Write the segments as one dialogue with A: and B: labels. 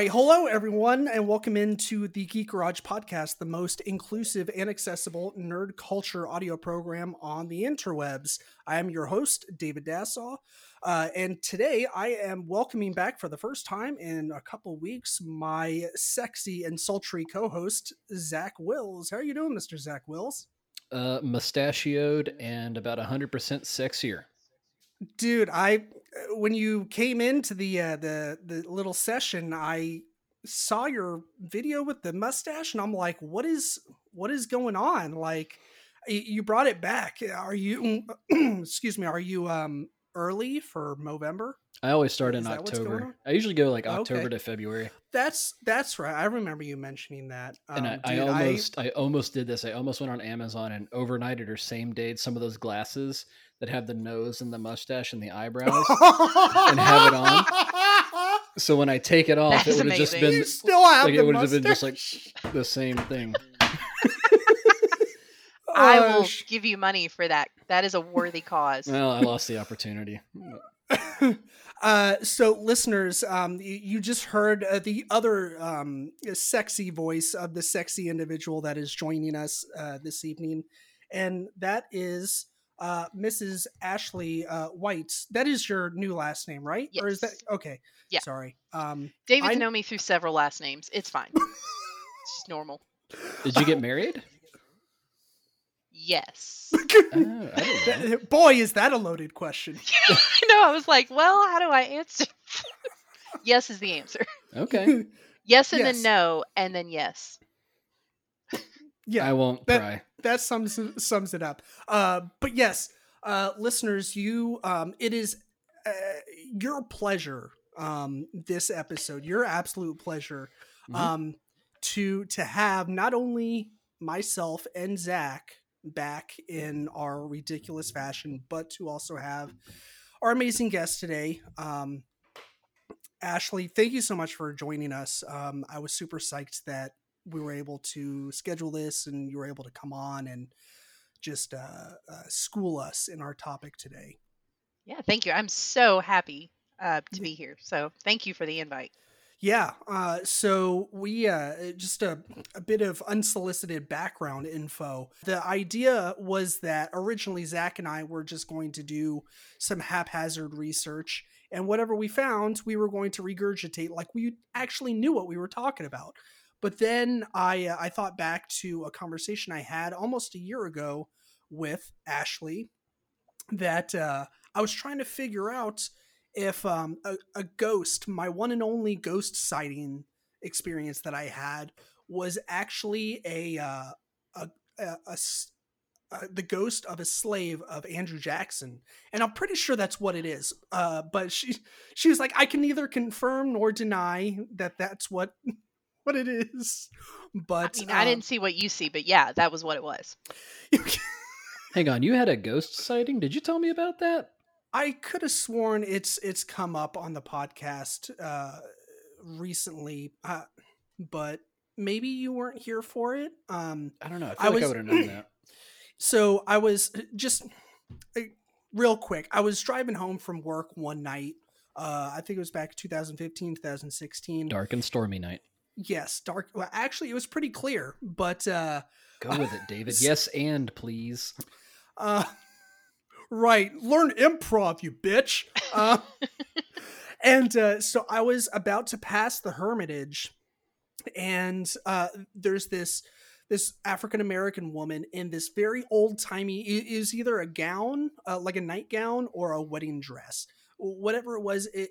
A: Right, hello everyone, and welcome into the Geek Garage podcast, the most inclusive and accessible nerd culture audio program on the interwebs. I am your host, David Dassaw, uh, and today I am welcoming back for the first time in a couple weeks my sexy and sultry co-host, Zach Wills. How are you doing, Mister Zach Wills?
B: Uh, mustachioed and about hundred percent sexier.
A: Dude, I when you came into the uh, the the little session, I saw your video with the mustache, and I'm like, what is what is going on? Like, you brought it back. Are you? excuse me. Are you um early for November?
B: I always start in October. I usually go like October okay. to February.
A: That's that's right. I remember you mentioning that.
B: Um, and I, dude, I almost I, I, almost did this. I almost went on Amazon and overnighted or same day some of those glasses that have the nose and the mustache and the eyebrows and have it on. So when I take it off, That's it would have just been
A: you still have
B: like,
A: it
B: would have been just like the same thing.
C: I will give you money for that. That is a worthy cause.
B: Well, I lost the opportunity.
A: uh, so, listeners, um, you, you, just heard uh, the other um, sexy voice of the sexy individual that is joining us uh, this evening, and that is uh, Mrs. Ashley uh, White. That is your new last name, right?
C: Yes.
A: Or is that okay?
C: Yeah.
A: Sorry. Um,
C: David's I... known me through several last names. It's fine. it's normal.
B: Did you get married?
C: Yes.
A: oh, Boy, is that a loaded question.
C: I know. I was like, well, how do I answer? yes is the answer.
B: Okay.
C: yes and yes. then no and then yes.
B: Yeah, I won't
A: that,
B: cry.
A: That sums sums it up. Uh, but yes, uh, listeners, you um, it is uh, your pleasure. Um, this episode, your absolute pleasure, mm-hmm. um, to to have not only myself and Zach back in our ridiculous fashion, but to also have our amazing guest today. Um, Ashley, thank you so much for joining us. Um, I was super psyched that we were able to schedule this and you were able to come on and just uh, uh, school us in our topic today.
C: Yeah, thank you. I'm so happy uh, to be here. So thank you for the invite.
A: Yeah. Uh, so we uh, just a, a bit of unsolicited background info. The idea was that originally Zach and I were just going to do some haphazard research, and whatever we found, we were going to regurgitate like we actually knew what we were talking about. But then I uh, I thought back to a conversation I had almost a year ago with Ashley that uh, I was trying to figure out if um, a, a ghost, my one and only ghost sighting experience that I had, was actually a uh, a, a, a uh, the ghost of a slave of Andrew Jackson, and I'm pretty sure that's what it is. Uh, but she she was like, I can neither confirm nor deny that that's what what it is. But
C: I mean, I didn't um see what you see, but yeah, that was what it was.
B: Hang on, you had a ghost sighting? Did you tell me about that?
A: I could have sworn it's it's come up on the podcast uh, recently, uh, but maybe you weren't here for it. Um,
B: I don't know. I feel I like was, I would have known that.
A: So I was just uh, real quick. I was driving home from work one night. Uh, I think it was back 2015, 2016.
B: Dark and stormy night.
A: Yes, dark. Well, actually, it was pretty clear, but uh,
B: go with it, David. yes, and please.
A: Uh, right. Learn improv, you bitch. Uh, and uh, so I was about to pass the Hermitage, and uh, there's this this African American woman in this very old timey is either a gown, uh, like a nightgown, or a wedding dress, whatever it was. It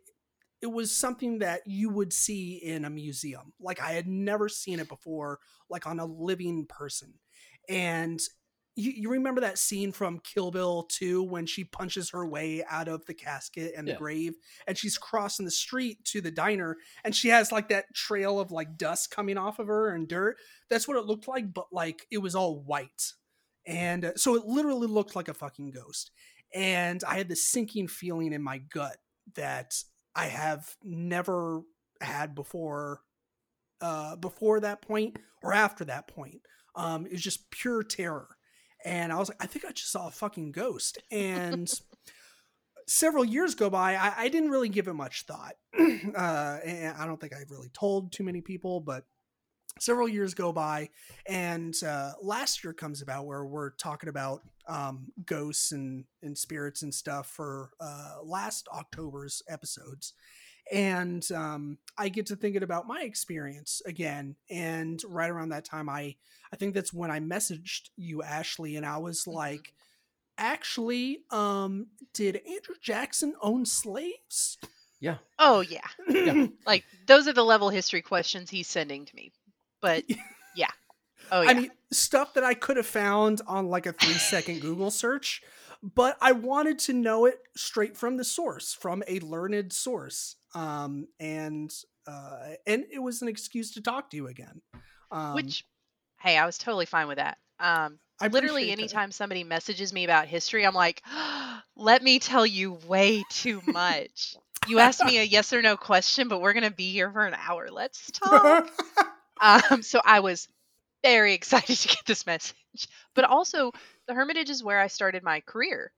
A: it was something that you would see in a museum. Like I had never seen it before, like on a living person. And you, you remember that scene from Kill Bill 2 when she punches her way out of the casket and the grave and she's crossing the street to the diner and she has like that trail of like dust coming off of her and dirt. That's what it looked like, but like it was all white. And uh, so it literally looked like a fucking ghost. And I had this sinking feeling in my gut that I have never had before uh before that point or after that point. Um was just pure terror. And I was like, I think I just saw a fucking ghost. And several years go by. I, I didn't really give it much thought. uh, and I don't think I've really told too many people, but several years go by and uh, last year comes about where we're talking about um, ghosts and, and spirits and stuff for uh, last october's episodes and um, i get to thinking about my experience again and right around that time i i think that's when i messaged you ashley and i was
C: Mhm.
A: like actually um did andrew jackson own slaves Yeah.
C: Oh yeah.
B: Yeah.
C: Like those are the level history questions he's sending to me. But yeah. Oh yeah.
A: I mean, stuff that I could have found on like a three second Google search, but I wanted to know it straight from the source, from a learned source. Um, and uh, and it was an excuse to talk to you again. Um,
C: Which hey, I was totally fine with that. Um
A: I
C: literally
A: appreciate that.
C: anytime somebody messages me about history, I'm like, let me tell you way too much. You asked me a yes or no question, but we're gonna be here for an hour. Let's talk. um, so I was very excited to get this message. But also, the Hermitage is where I started my career.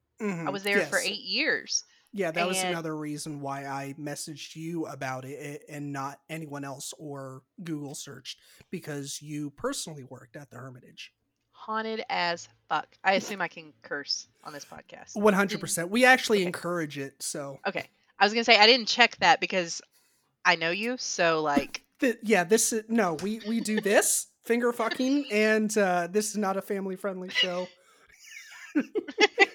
C: I
A: Mhm,
C: was there for eight years.
A: Yeah, that was another reason why I messaged you about it eh, and not anyone else or Google searched because you personally worked at the Hermitage.
C: Haunted as fuck. I assume I can curse on this podcast.
A: One hundred percent. We actually
C: Okay.
A: encourage it. So
C: Okay. I was gonna say I didn't check that because I know you, so like
A: Th- yeah, this is no. We we do this finger fucking, and uh, this is not a family friendly show.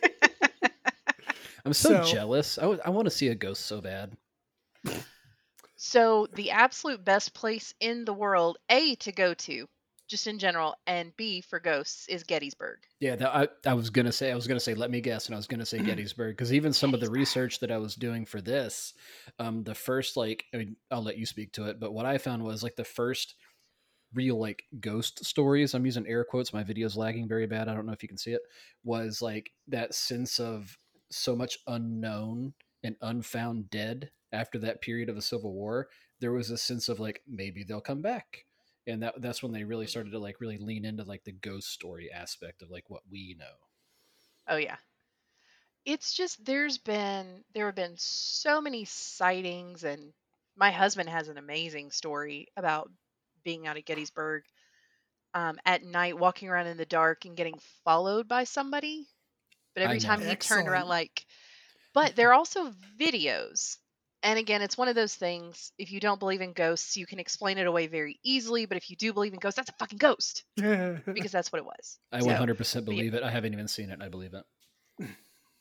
B: I'm so,
A: So-
B: jealous. I, w- I want to see a ghost so bad.
C: So the absolute best place in the world, A, to go to, just in general, and B for ghosts is Gettysburg.
B: Yeah, that, I, I was gonna say I was gonna say let me guess, and I was gonna say Gettysburg because even some of the research that I was doing for this, um, the first like I mean, I'll let you speak to it, but what I found was like the first real like ghost stories. I'm using air quotes. My video's lagging very bad. I don't know if you can see it. Was like that sense of so much unknown and unfound dead after that period of the Civil War. There was a sense of like maybe they'll come back and that that's when they really started to like really lean into like the ghost story aspect of like what we know.
C: Oh yeah. It's just there's been there have been so many sightings and my husband has an amazing story about being out at Gettysburg um, at night walking around in the dark and getting followed by somebody. But every
B: know.
C: time he turn around like but there are also videos. And again, it's one of those things if you don't believe in ghosts, you can explain it away very easily, but if you do believe in ghosts, that's a fucking ghost because that's what it was.
B: I
C: So,
B: 100%
C: but yeah.
B: believe it. I haven't even seen it. and I believe it.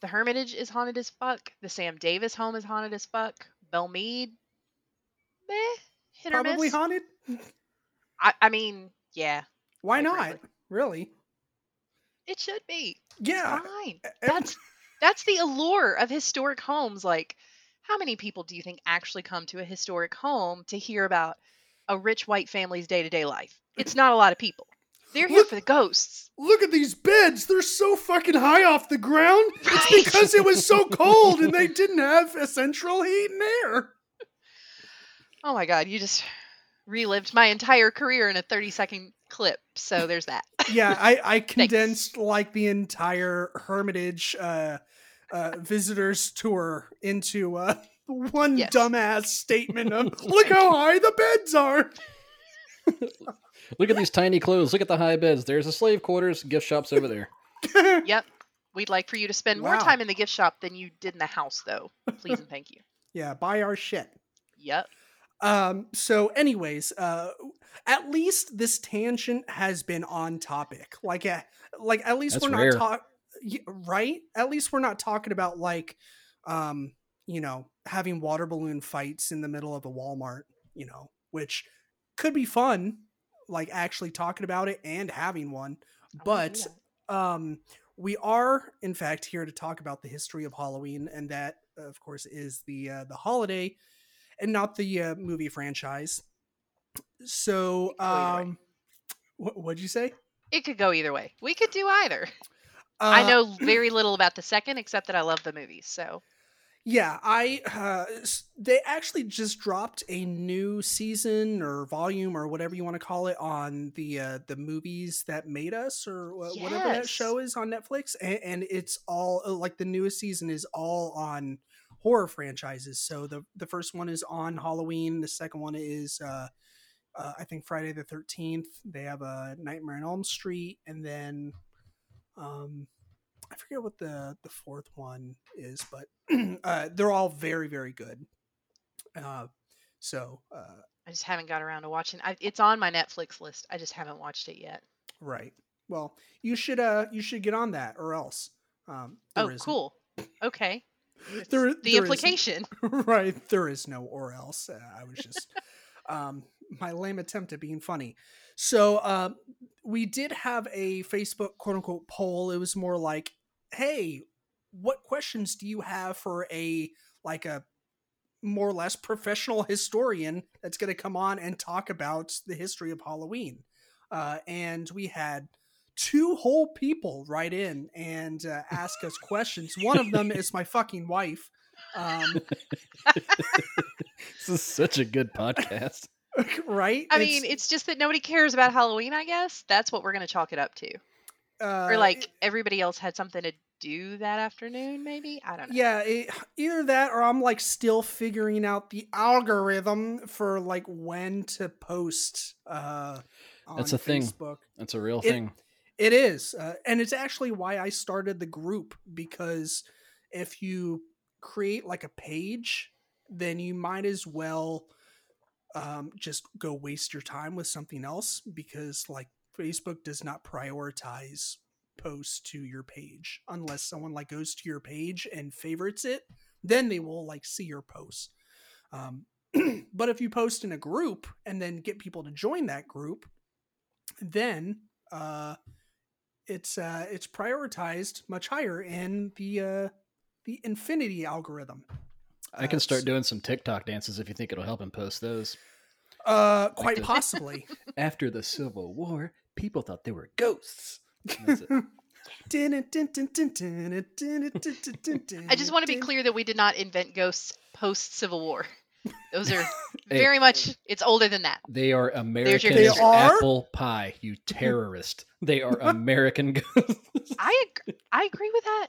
C: The Hermitage is haunted as fuck. The Sam Davis home is haunted as fuck. Belle Meade, meh, hit or
A: Probably
C: miss.
A: haunted.
C: I, I mean, yeah,
A: Why
C: quite
A: not?
C: frankly.
A: Really?
C: It should be.
A: Yeah.
C: Fine.
A: e-
C: That's that's the allure of historic homes. Like, how many people do you think actually come to a historic home to hear about a rich white family's day to day life? Uh, it's not a lot of people. They're here
A: Look-
C: for the ghosts.
A: Look at these beds. They're so fucking high off the ground.
C: Right.
A: It's because it was so cold and they didn't have a central heat and air.
C: Oh my god, you just relived my entire career in a 30 second clip. So there's that.
A: Yeah, I, I condensed like the entire Hermitage uh, uh, visitors tour into uh, one
C: Yes.
A: dumbass statement of look how high the beds are.
B: Look at these tiny clothes. Look at the high beds. There's a slave quarters, gift shops over there.
C: Yep. We'd like for you to spend more time in the gift shop than you did in the house, though. Please and thank you.
A: yeah, buy our shit.
C: Yep.
A: Um, so anyways, uh at least this tangent has been on topic. Like uh, like at least
B: That's
A: we're
B: rare.
A: not talking right? At least we're not talking about like um, you know, having water balloon fights in the middle of a Walmart, you know, which could be fun, like actually talking about it and having one.
C: I wanna do
A: But um we are in fact here to talk about the history of Halloween and that of course is the uh, the holiday and not the uh, movie franchise. So
C: It could go either way.
A: um what what'd you say?
C: it could go either way. We could do either.
A: Uh,
C: I know very little about the second, except that I love the movies. So
A: Yeah, I uh, they actually just dropped a new season or volume or whatever you want to call it on the uh, the movies that made us or wha- whatever that show is on Netflix, and, and it's all uh, like the newest season is all on horror franchises. So the the first one is on Halloween, the second one is uh, uh, I think Friday the Thirteenth. They have a Nightmare on Elm Street, and then um, I forget what the the fourth one is, but uh, they're all very very good. Uh, so uh,
C: I just haven't got around to watching. I, it's on my Netflix list. I just haven't watched it yet.
A: right. Well, you should uh you should get on that, or else. Um,
C: Oh,
A: is-
C: cool. Okay.
A: There,
C: The
A: there is-
C: implication.
A: right. There is no or else. Uh, I was just um, my lame attempt at being funny. So uh, we did have a Facebook quote unquote poll. It was more like, hey, what questions do you have for a like a more or less professional historian that's going to come on and talk about the history of Halloween? Uh, and we had two whole people write in and uh, ask us questions. One of them is my fucking wife. Um,
B: This is such a good podcast.
A: right?
C: I mean, it's just that nobody cares about Halloween, I guess. That's what we're going to chalk it up to.
A: uh,
C: or like everybody else had something to do that afternoon, maybe? I don't know.
A: yeah, it, either that or I'm like still figuring out the algorithm for like when to post. Uh, on
B: That's a thing.
A: Facebook.
B: That's a real
A: It-
B: thing.
A: It is, uh, and it's actually why I started the group because if you create like a page, then you might as well um, just go waste your time with something else because like Facebook does not prioritize posts to your page unless someone like goes to your page and favorites it, then they will like see your posts. Um, but if you post in a group and then get people to join that group, then uh, it's uh, it's prioritized much higher in the uh, the infinity algorithm.
B: I can start doing some TikTok dances if you think it'll help him post those.
A: Uh, quite possibly.
B: After the Civil War, people thought they were ghosts.
C: I just want to be clear that we did not invent ghosts post Civil War. Those are
B: Hey.
C: very much, it's older than that.
B: They are
C: your
B: American
A: They are?
B: apple pie, you terrorist. They are American ghosts.
C: I ag- I agree with that.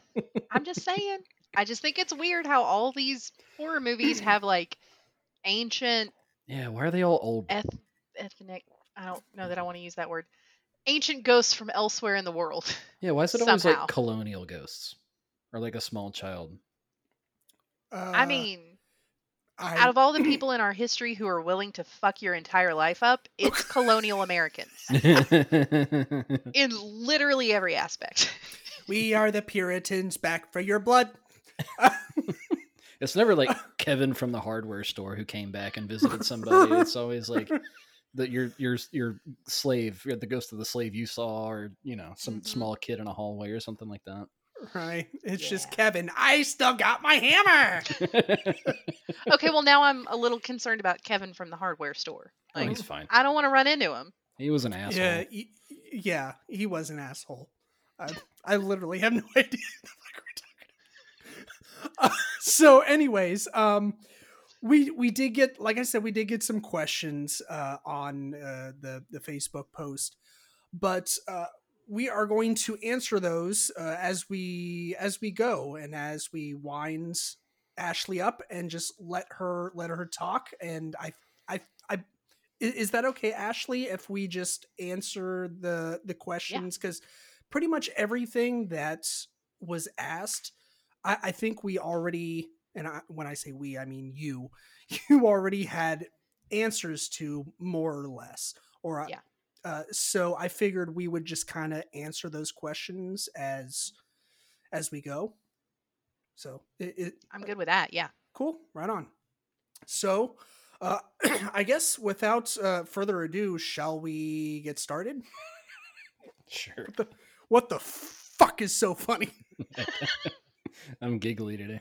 C: I'm just saying. I just think it's weird how all these horror movies have like ancient
B: yeah, why are they all old?
C: eth- ethnic. I don't know that I want to use that word. Ancient ghosts from elsewhere in the world.
B: Yeah, why is it always
C: somehow.
B: like colonial ghosts? Or like a small child?
C: I
A: Uh,
C: mean,
A: I,
C: out of all the people in our history who are willing to fuck your entire life up, it's colonial Americans in literally every aspect.
A: we are the Puritans back for your blood.
B: it's never like Kevin from the hardware store who came back and visited somebody. It's always like the your your your slave, the ghost of the slave you saw, or you know, some
C: Mhm.
B: small kid in a hallway or something like that.
A: Right? It's just Kevin. I still got my hammer.
C: okay, well now I'm a little concerned about Kevin from the hardware store.
B: oh, he's fine.
C: I don't want to run into him.
B: He was an asshole.
A: Yeah, y- yeah, he was an asshole. I, I literally have no idea the we're talking. Uh, so, anyways, um, we we did get, like I said, we did get some questions uh, on uh, the the Facebook post, but uh, we are going to answer those uh, as we as we go and as we wind Ashley up and just let her let her talk. And I I I is that okay ashley if we just answer the the questions because pretty much everything that was asked i i think we already and I, when i say we i mean you you already had answers to more or less or
C: Yeah.
A: Uh, so i figured we would just kind of answer those questions as as we go so it, it
C: I'm good with that. Yeah.
A: Cool. Right on. So, uh, I guess without uh, further ado, shall we get started?
B: Sure.
A: What the fuck is so funny?
B: I'm giggly today.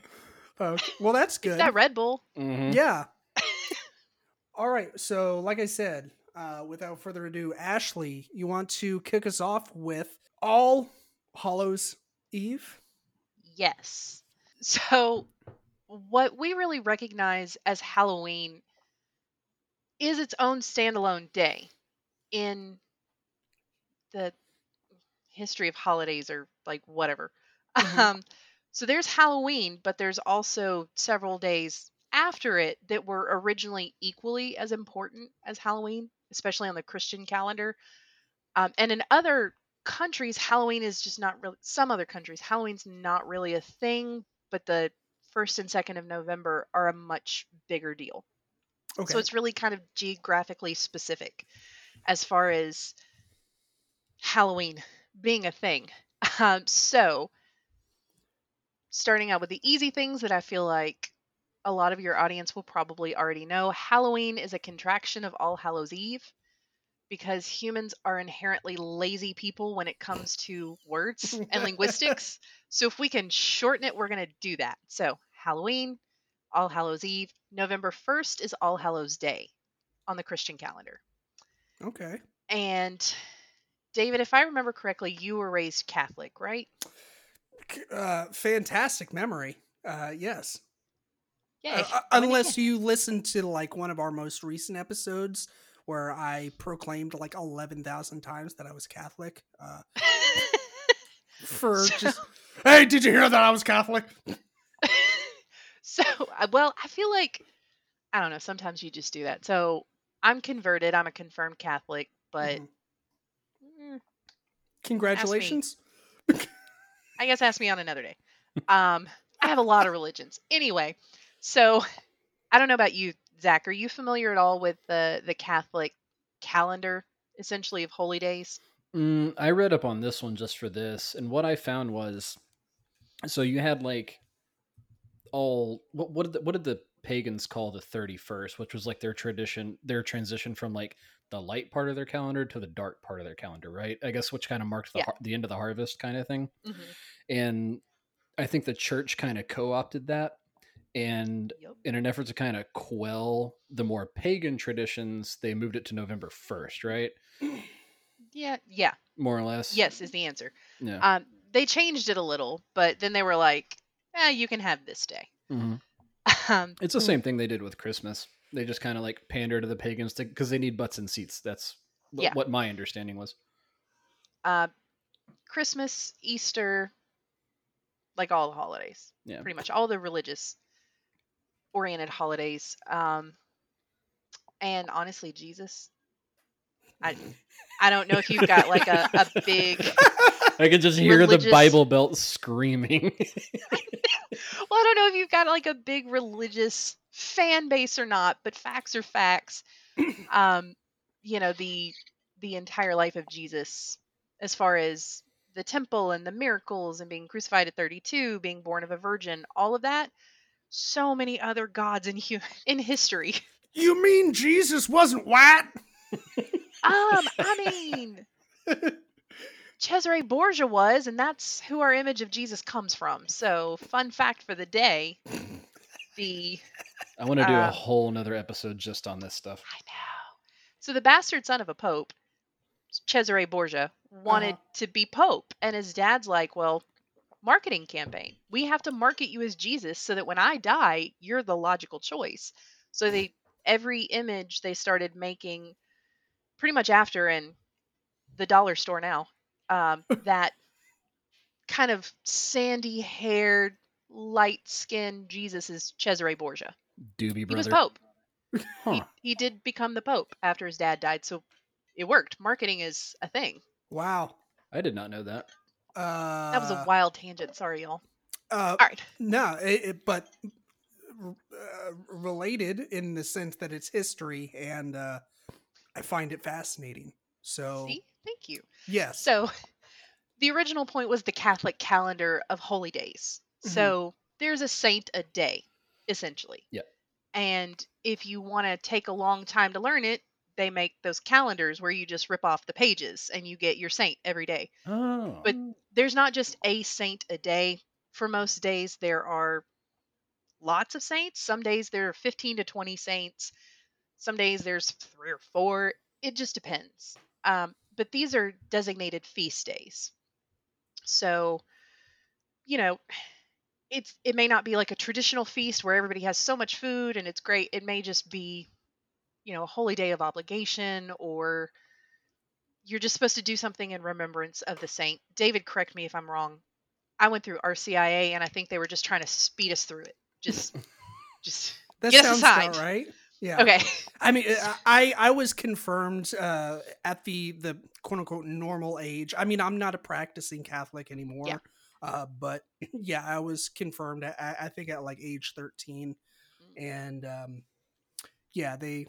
A: Uh, well, that's
C: It's
A: good.
C: that Red Bull.
B: Mhm.
A: Yeah. All right. So, like I said, uh, without further ado, Ashley, you want to kick us off with All Hallows Eve?
C: Yes. So what we really recognize as Halloween is its own standalone day in the history of holidays or like whatever.
A: Mhm.
C: Um, so there's Halloween, but there's also several days after it that were originally equally as important as Halloween, especially on the Christian calendar. Um, and in other countries, Halloween is just not really, some other countries, Halloween's not really a thing, but the first and second of November are a much bigger deal.
A: Okay.
C: So it's really kind of geographically specific as far as Halloween being a thing. Um, so, starting out with the easy things that I feel like a lot of your audience will probably already know Halloween is a contraction of All Hallows Eve because humans are inherently lazy people when it comes to words and linguistics. So, if we can shorten it, we're going to do that. So, Halloween, All Hallows Eve, November 1st is All Hallows Day on the Christian calendar.
A: okay.
C: And David, if I remember correctly, you were raised Catholic, right?
A: Uh, fantastic memory. Uh, yes. Uh, unless you listen to like one of our most recent episodes where I proclaimed like 11,000 times that I was Catholic. Uh, for
C: So-
A: just, hey, did you hear that I was Catholic?
C: so, uh, well, I feel like I don't know. Sometimes you just do that. So I'm converted. I'm a confirmed Catholic, but
A: Mhm.
C: mm,
A: Congratulations.
C: I guess ask me on another day. Um, I have a lot of religions. Anyway, so I don't know about you, Zach. Are you familiar at all with the the Catholic calendar, essentially of holy days?
B: Mm, I read up on this one just for this, and what I found was, so you had like all what what did the, what did the pagans call the thirty first, which was like their tradition, their transition from like the light part of their calendar to the dark part of their calendar, right? I guess which kind of marked the
C: Yeah.
B: har- the end of the harvest kind of thing,
C: Mm-hmm.
B: and I think the church kind of co opted that, and
C: Yep.
B: in an effort to kind of quell the more pagan traditions, they moved it to November first, right?
C: Yeah. Yeah.
B: More or less.
C: Yes is the answer.
B: Yeah.
C: Um, they changed it a little, but then they were like, "Eh, you can have this day."
B: Mhm.
C: Um,
B: It's the same thing they did with Christmas. They just kind of like pander to the pagans because they need butts and seats. That's wh-
C: Yeah.
B: what my understanding was.
C: uh, Christmas, Easter, like all the holidays,
B: Yeah.
C: pretty much all the religious oriented holidays. Um, and honestly, Jesus, I I don't know if you've got like a, a big.
B: I can just hear
C: Religious-
B: the Bible Belt screaming.
C: Well, I don't know if you've got like a big religious fan base or not, but facts are facts. Um, you know the the entire life of Jesus, as far as the temple and the miracles and being crucified at 32, being born of a virgin, all of that. So many other gods in hu- in history.
A: You mean Jesus wasn't white?
C: Um, I mean, Cesare Borgia was, and that's who our image of Jesus comes from. So, fun fact for the day: the
B: I want to do a
C: Uh,
B: whole nother episode just on this stuff.
C: I know. So the bastard son of a pope, Cesare Borgia, wanted
A: Uh-huh.
C: to be pope, and his dad's like, "Well, marketing campaign. We have to market you as Jesus so that when I die, you're the logical choice." So they every image they started making pretty much after in the dollar store now um, that kind of sandy haired light skinned jesus is cesare borgia
B: Doobie brother.
C: he was pope
B: Huh.
C: he, he did become the pope after his dad died so it worked marketing is a thing
A: Wow.
B: I did not know that.
A: Uh,
C: that was a wild tangent sorry y'all
A: Uh,
C: all right
A: no, it, it- but uh, related in the sense that it's history, and uh, I find it fascinating. So
C: see thank you
A: yes,
C: So, the original point was the Catholic calendar of holy days.
A: Mhm.
C: So, there's a saint a day, essentially.
B: Yeah.
C: And if you want to take a long time to learn it, they make those calendars where you just rip off the pages and you get your saint every day.
B: Oh.
C: But there's not just a saint a day. For most days, there are lots of saints. Some days there are 15 to 20 saints. Some days there's three or four. It just depends. Um, but these are designated feast days. So, you know, it's it may not be like a traditional feast where everybody has so much food and it's great. It may just be, you know, a holy day of obligation or you're just supposed to do something in remembrance of the saint. David, correct me if I'm wrong. I went through RCIA and I think they were just trying to speed us through it. Just just
A: That
C: Get us
A: sounds
C: aside.
A: about right. Yeah.
C: okay.
A: I mean, I I was confirmed uh, at the the quote unquote normal age. I mean, I'm not a practicing Catholic anymore.
C: Yeah.
A: Uh, but yeah, I was confirmed. At, I I think at like age 13,
C: Mm.
A: and um, yeah, they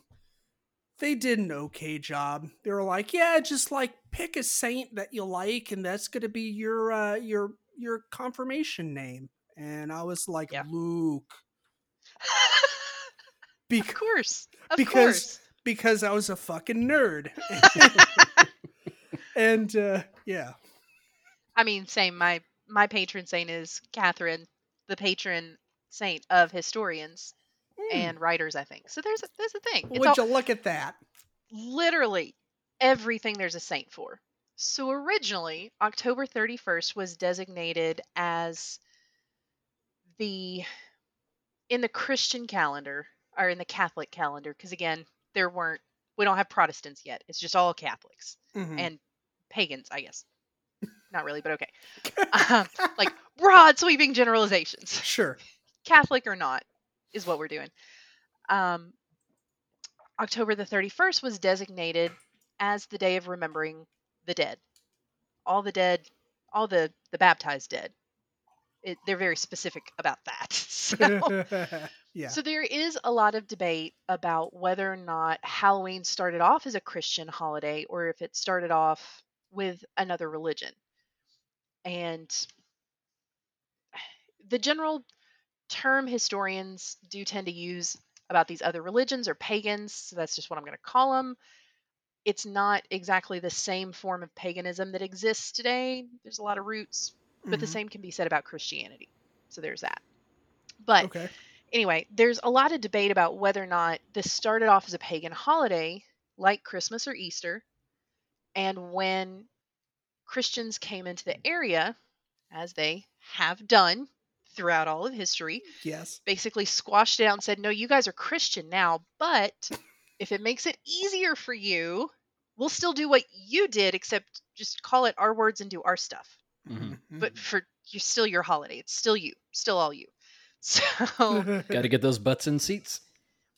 A: they did an okay job. They were like, yeah, just like pick a saint that you like, and that's gonna be your uh, your your confirmation name. And I was like,
C: Yeah.
A: Luke,
C: of
A: because
C: course. Of
A: Because-
C: course.
A: because I was a fucking nerd. and uh, yeah,
C: I mean, same. My my patron saint is Catherine, the patron saint of historians and writers. I think so. There's a, there's a thing. It's
A: would
C: all,
A: you look at that?
C: literally everything there's a saint for. So originally, October 31st was designated as the in the Christian calendar or in the Catholic calendar because again, there weren't we don't have Protestants yet. It's just all Catholics
A: Mhm.
C: and pagans, I guess. Not really, but okay. Um, like broad sweeping generalizations.
A: sure.
C: Catholic or not, is what we're doing. Um, October the 31st was designated as the day of remembering the dead. All the dead, all the, the baptized dead. It, they're very specific about that. So,
A: yeah.
C: so there is a lot of debate about whether or not Halloween started off as a Christian holiday or if it started off with another religion. And the general term historians do tend to use about these other religions or pagans, so that's just what I'm going to call them. It's not exactly the same form of paganism that exists today. There's a lot of roots, but the
A: Mhm.
C: same can be said about Christianity. So there's that. But
A: Okay.
C: anyway, there's a lot of debate about whether or not this started off as a pagan holiday like Christmas or Easter. And when Christians came into the area, as they have done throughout all of history,
A: Yes.
C: basically squashed it out and said, No, you guys are Christian now, but if it makes it easier for you, we'll still do what you did, except just call it our words and do our stuff
B: Mhm.
C: but for you're still your holiday. It's still you, still all you. So
B: Got to get those butts in seats.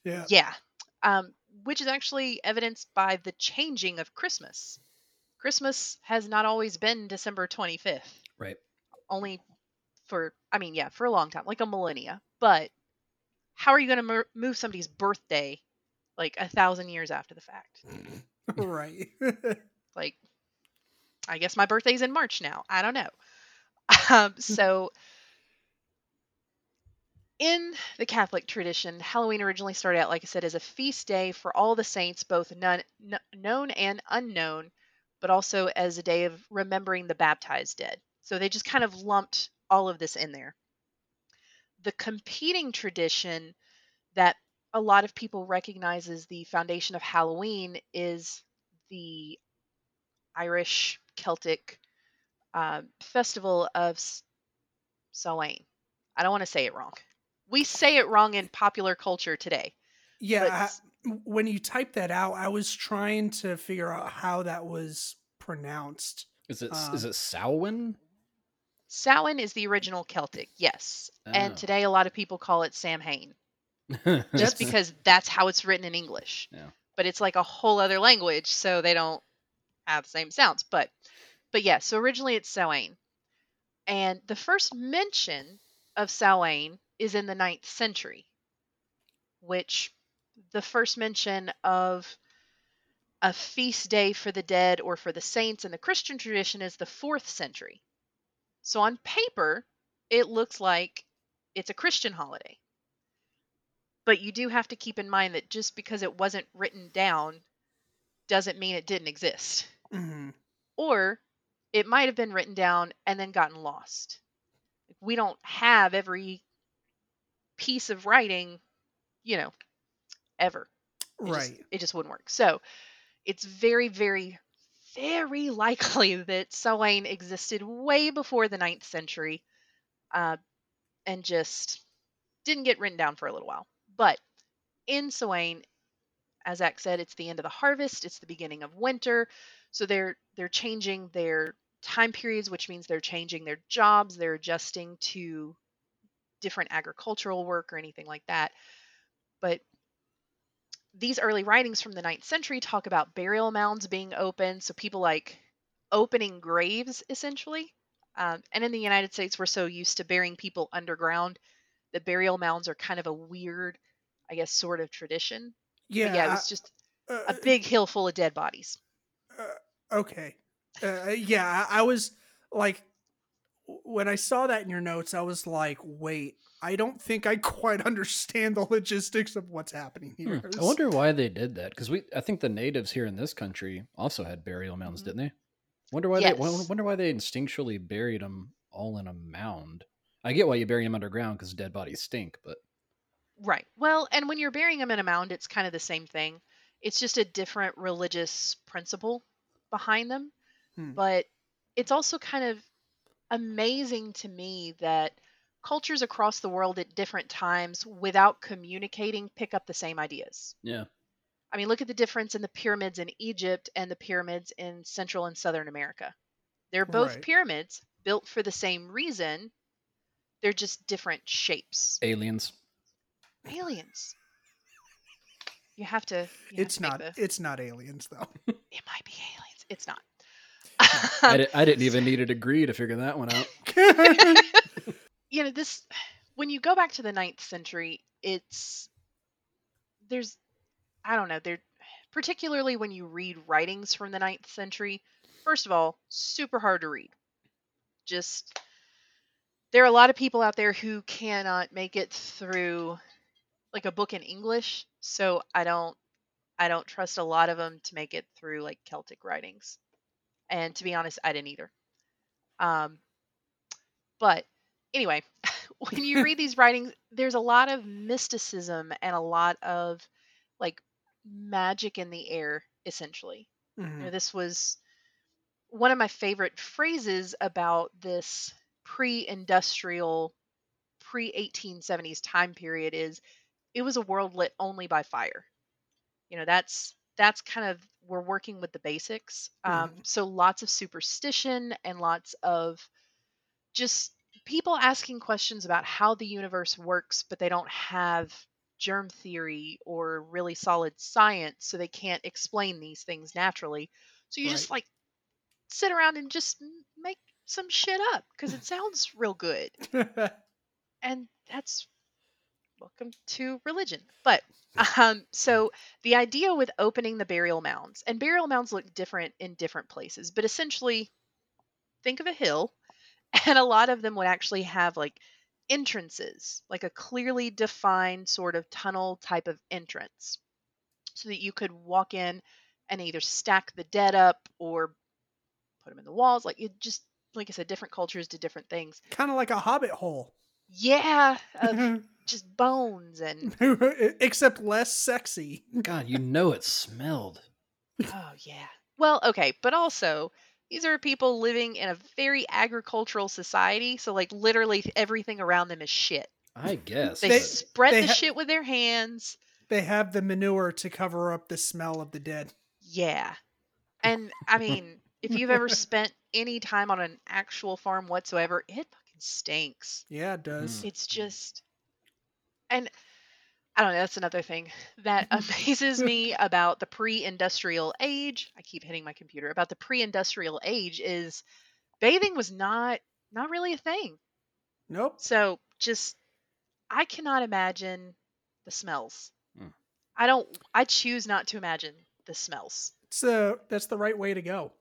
A: yeah.
C: yeah, um, which is actually evidenced by the changing of Christmas. Christmas has not always been December 25th,
B: Right.
C: only for I mean, yeah, for a long time, like a millennia. But how are you going to mer- move somebody's birthday like a thousand years after the fact?
A: right.
C: like i guess my birthday's in march now i don't know um, so in the catholic tradition halloween originally started out like i said as a feast day for all the saints both none, kn- known and unknown but also as a day of remembering the baptized dead so they just kind of lumped all of this in there the competing tradition that a lot of people recognize as the foundation of halloween is the Irish Celtic uh, festival of S- Samhain. I don't want to say it wrong. We say it wrong in popular culture today.
A: yeah.
C: But
A: I-
C: s-
A: when you type that out, I was trying to figure out how that was pronounced.
B: Is it
A: Um,
B: is it Samhain?
C: Samhain is the original Celtic, yes. And
B: Oh.
C: today a lot of people call it Samhain just because that's how it's written in English.
B: Yeah.
C: But it's like a whole other language, so they don't have the same sounds. But but yeah, so originally it's Samhain. And the first mention of Samhain is in the ninth century, which the first mention of a feast day for the dead or for the saints in the Christian tradition is the fourth century. So on paper, it looks like it's a Christian holiday. But you do have to keep in mind that just because it wasn't written down doesn't mean it didn't exist.
A: Mhm.
C: Or it might have been written down and then gotten lost. We don't have every piece of writing, you know, ever. It just-
A: Right.
C: it just wouldn't work. So it's very, very, very likely that Samhain existed way before the ninth century. Uh, and just didn't get written down for a little while. But in Samhain, as Zach said, it's the end of the harvest, it's the beginning of winter. So they're they're changing their time periods, which means they're changing their jobs, they're adjusting to different agricultural work or anything like that. But these early writings from the ninth century talk about burial mounds being open. So people like opening graves essentially. Um, and in the United States, we're so used to burying people underground that burial mounds are kind of a weird, I guess, sort of tradition.
A: Yeah,
C: But yeah, it was just
A: uh,
C: a big hill full of dead bodies.
A: uh, okay. Uh, yeah, I, was like, when I saw that in your notes, I was like, wait, I don't think I quite understand the logistics of what's happening
B: Hmm,
A: here.
B: I wonder why they did that because we I think the natives here in this country also had burial mounds,
C: Mhm.
B: didn't they? Wonder why they wonder why they instinctually buried them all in a mound. I get why you bury them underground because dead bodies stink, but
C: Right. Well, and when you're burying them in a mound, it's kind of the same thing. It's just a different religious principle behind them.
A: Hmm.
C: But it's also kind of amazing to me that cultures across the world at different times, without communicating, pick up the same ideas.
B: yeah,
C: I mean, look at the difference in the pyramids in Egypt and the pyramids in Central and Southern America. They're both
A: Right.
C: pyramids built for the same reason, they're just different shapes.
B: aliens.
C: aliens. You have to. you have
A: It's
C: to
A: not.
C: the-
A: It's not aliens though.
C: it might be aliens. It's not.
B: I, di- I didn't even need a degree to figure that one out.
C: you know this. When you go back to the ninth century, it's there's, I don't know. There, particularly when you read writings from the ninth century. First of all, super hard to read. Just there are a lot of people out there who cannot make it through like a book in English, so I don't I don't trust a lot of them to make it through like Celtic writings. And to be honest, I didn't either. Um, but anyway, when you read these writings, there's a lot of mysticism and a lot of like magic in the air, essentially. You
A: Mhm.
C: know, this was one of my favorite phrases about this pre-industrial, pre-1870s time period is it was a world lit only by fire. You know, that's that's kind of we're working with the basics. Um, so lots of superstition and lots of just people asking questions about how the universe works, but they don't have germ theory or really solid science, so they can't explain these things naturally. So you just like sit around and just make some shit up because it sounds real good. And that's welcome to religion. But um, so the idea with opening the burial mounds, and burial mounds look different in different places, but essentially think of a hill, and a lot of them would actually have like entrances, like a clearly defined sort of tunnel type of entrance, so that you could walk in and either stack the dead up or put them in the walls. Like it just, like I said, different cultures do different things.
A: kind of like a hobbit hole,
C: Yeah, of just bones and
A: except less sexy.
B: God, you know it smelled.
C: oh yeah. Well, okay, but also these are people living in a very agricultural society, so like literally everything around them is shit.
B: I guess.
C: They,
A: They-
C: spread
A: they
C: the
A: ha-
C: shit with their hands.
A: They have the manure to cover up the smell of the dead.
C: Yeah. And I mean, if you've ever spent any time on an actual farm whatsoever, it fucking stinks.
A: Yeah, it does.
B: Mm.
C: It's just and I don't know, that's another thing that amazes me about the pre-industrial age. I keep hitting my computer. About the pre-industrial age is bathing was not not really a thing.
A: Nope.
C: So just I cannot imagine the smells.
B: Mm.
C: I don't I choose not to imagine the smells.
A: So that's the right way to go.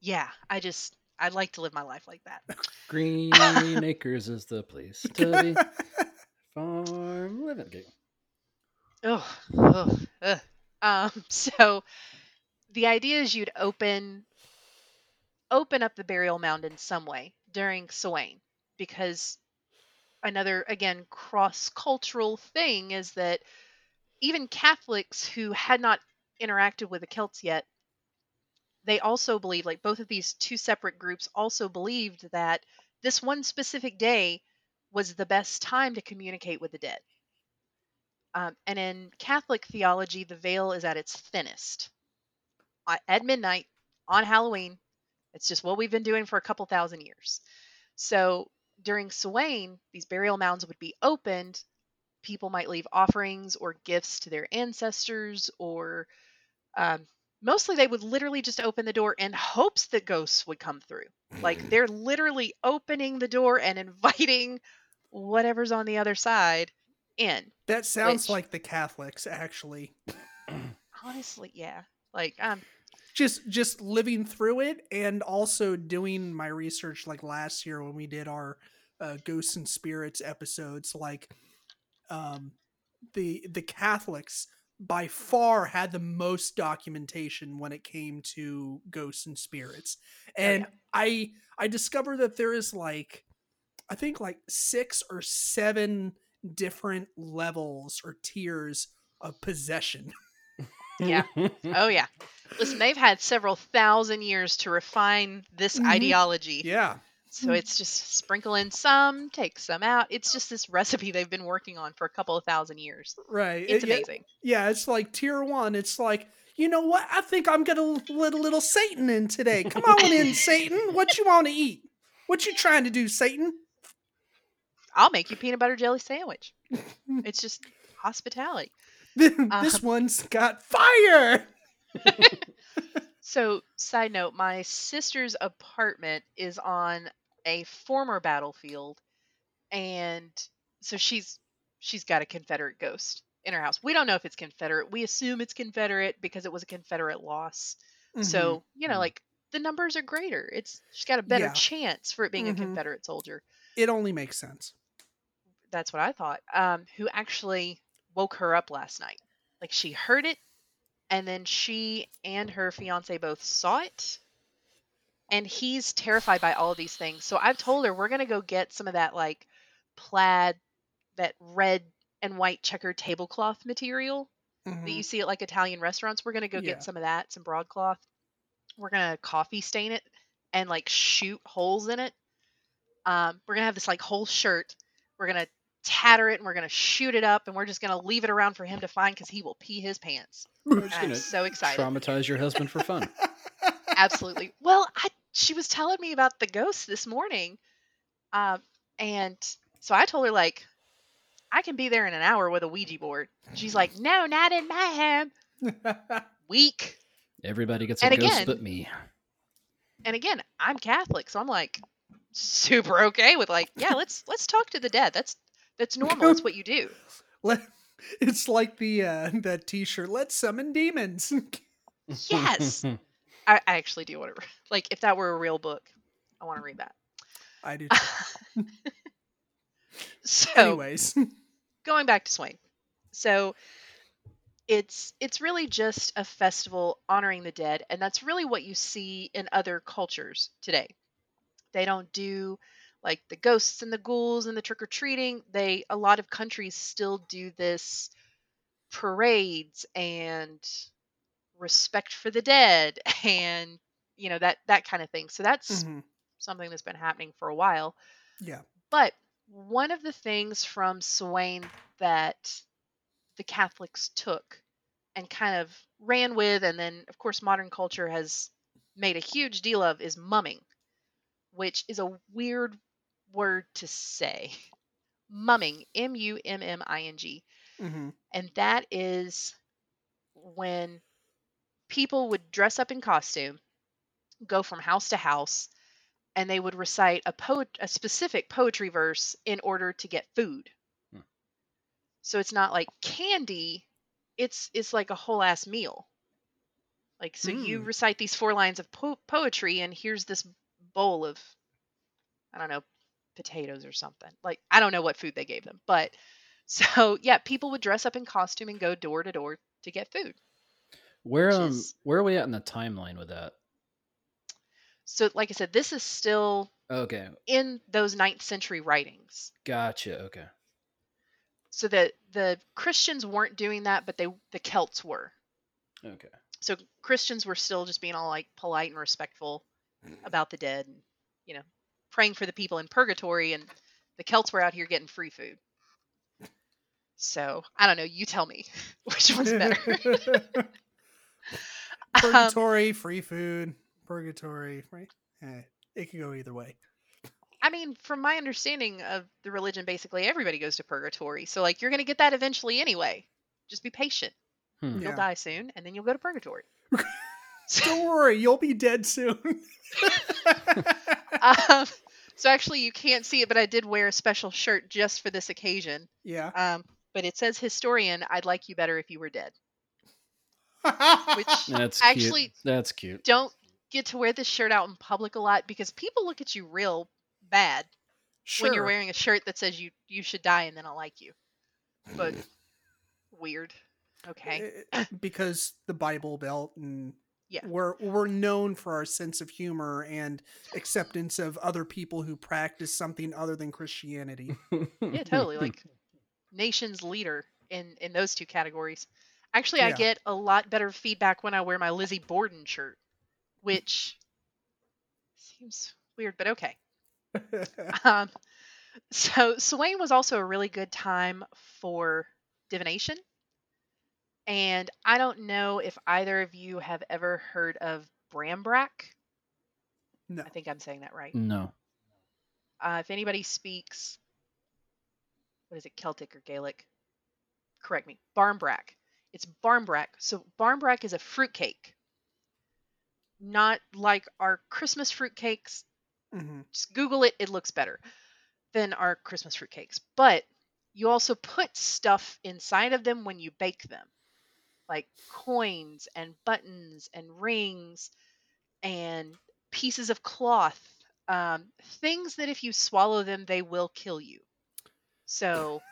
C: Yeah, I just I'd like to live my life like that.
B: Green Acres is the place to be. Farm living.
C: Oh, ugh. Um, so the idea is you'd open open up the burial mound in some way during Samhain, because another again cross cultural thing is that even Catholics who had not interacted with the Celts yet, they also believe like both of these two separate groups also believed that this one specific day was the best time to communicate with the dead. Um, and in Catholic theology, the veil is at its thinnest. Uh, At midnight on Halloween, it's just what we've been doing for a couple thousand years. So during Samhain, these burial mounds would be opened. People might leave offerings or gifts to their ancestors, or um, mostly they would literally just open the door in hopes that ghosts would come through. Like they're literally opening the door and inviting whatever's on the other side in.
A: That sounds
C: Which-
A: like the Catholics, actually.
C: Honestly, yeah. Like um
A: Just just living through it and also doing my research like last year when we did our uh, ghosts and spirits episodes like um the the Catholics by far had the most documentation when it came to ghosts and spirits. And
C: yeah.
A: I I discovered that there is like I think like 6 or 7 different levels or tiers of possession.
C: Yeah. oh yeah. Listen, they've had several thousand years to refine this
A: Mhm.
C: ideology.
A: Yeah.
C: So it's just sprinkle in some, take some out. It's just this recipe they've been working on for a couple of thousand years.
A: Right.
C: It's
A: It-
C: amazing.
A: Yeah, it's like tier one. It's like, you know what? I think I'm gonna let a little Satan in today. Come on in, Satan. What you want to eat? What you trying to do, Satan?
C: I'll make you peanut butter jelly sandwich. It's just hospitality.
A: this
C: Uh-huh.
A: one's got fire.
C: So, side note, my sister's apartment is on a former battlefield and so she's she's got a Confederate ghost in her house. We don't know if it's Confederate. We assume it's Confederate because it was a Confederate loss.
A: Mhm.
C: So, you know,
B: Mm.
C: like the numbers are greater. It's she's got a better
A: Yeah.
C: chance for it being
A: Mhm.
C: a Confederate soldier.
A: it only makes sense.
C: That's what I thought. Um, who actually woke her up last night. Like she heard it and then she and her fiance both saw it. And he's terrified by all of these things. So I've told her we're gonna go get some of that like plaid, that red and white checkered tablecloth material that
A: Mhm.
C: you see at like Italian restaurants. We're gonna go
A: Yeah.
C: get some of that, some broadcloth. We're gonna coffee stain it and like shoot holes in it. Um, we're gonna have this like whole shirt. We're gonna tatter it and we're gonna shoot it up and we're just gonna leave it around for him to find because he will pee his pants.
B: We're just
C: I'm
B: gonna
C: so excited.
B: traumatize your husband for fun.
C: Absolutely. Well, I she was telling me about the ghost this morning, um, and so I told her like, I can be there in an hour with a Ouija board. She's like, No, not in my home. Weak.
B: Everybody gets a
C: And
B: ghost
C: again-
B: but me.
C: And again, I'm Catholic, so I'm like super okay with like, yeah, let's let's talk to the dead. That's that's normal. It's what you do.
A: Let- it's like the uh, that T-shirt. Let's summon demons.
C: Yes. I, I actually do want to like if that were a real book, I want to read that.
A: I do.
C: so
A: Anyways,
C: going back to Samhain. So it's it's really just a festival honoring the dead and that's really what you see in other cultures today. They don't do like the ghosts and the ghouls and the trick or treating. They a lot of countries still do this parades and respect for the dead and you know that that kind of thing. So that's
A: Mhm.
C: something that's been happening for a while.
A: yeah.
C: But one of the things from Samhain that the Catholics took and kind of ran with, and then of course modern culture has made a huge deal of, is mumming, which is a weird word to say. Mumming, M U M M I N G.
A: hmm
C: And that is when people would dress up in costume, go from house to house, and they would recite a poet a specific poetry verse in order to get food.
B: Hmm.
C: So it's not like candy, it's it's like a whole ass meal. Like so you
A: Mm.
C: recite these four lines of po- poetry and here's this bowl of I don't know, potatoes or something. Like I don't know what food they gave them, but so yeah, people would dress up in costume and go door to door to get food.
B: Where um
C: is-
B: where are we at in the timeline with that?
C: So like I said, this is still
B: Okay,
C: in those ninth century writings.
B: gotcha. Okay,
C: So that the Christians weren't doing that, but they the Celts were.
B: okay.
C: So Christians were still just being all like polite and respectful about the dead and you know, praying for the people in purgatory and The Celts were out here getting free food. So I don't know. You tell me which one's better. Um,
A: purgatory, free food, purgatory, right? Eh, it can go either way.
C: I mean, from my understanding of the religion, basically everybody goes to purgatory. So like you're gonna get that eventually anyway. Just be patient.
B: Hmm.
C: You'll
A: Yeah.
C: die soon, and then you'll go to purgatory.
A: Don't worry, you'll be dead soon.
C: um, so actually, you can't see it, but I did wear a special shirt just for this occasion.
A: yeah.
C: Um, but it says historian. I'd like you better if you were dead. Which
B: That's
C: Actually-
B: cute. That's cute.
C: don't get to wear this shirt out in public a lot because people look at you real bad when you're wearing a shirt that says you you should die and then I'll like you. But weird. Okay.
A: Eh, because the Bible Belt and
C: Yeah.
A: we're we're known for our sense of humor and acceptance of other people who practice something other than Christianity.
C: Yeah, totally. Like nation's leader in in those two categories. Actually, I
A: Yeah.
C: get a lot better feedback when I wear my Lizzie Borden shirt, which seems weird, but okay. Um, so Samhain was also a really good time for divination. And I don't know if either of you have ever heard of Brambrack.
A: no.
C: I think I'm saying that right.
B: no.
C: Uh, if anybody speaks, what is it, Celtic or Gaelic? Correct me. Barmbrack. It's barmbrack. So barmbrack is a fruitcake. Not like our Christmas fruitcakes.
A: Mhm.
C: Just Google it. It looks better than our Christmas fruitcakes. But you also put stuff inside of them when you bake them, like coins and buttons and rings and pieces of cloth, um, things that if you swallow them, they will kill you. So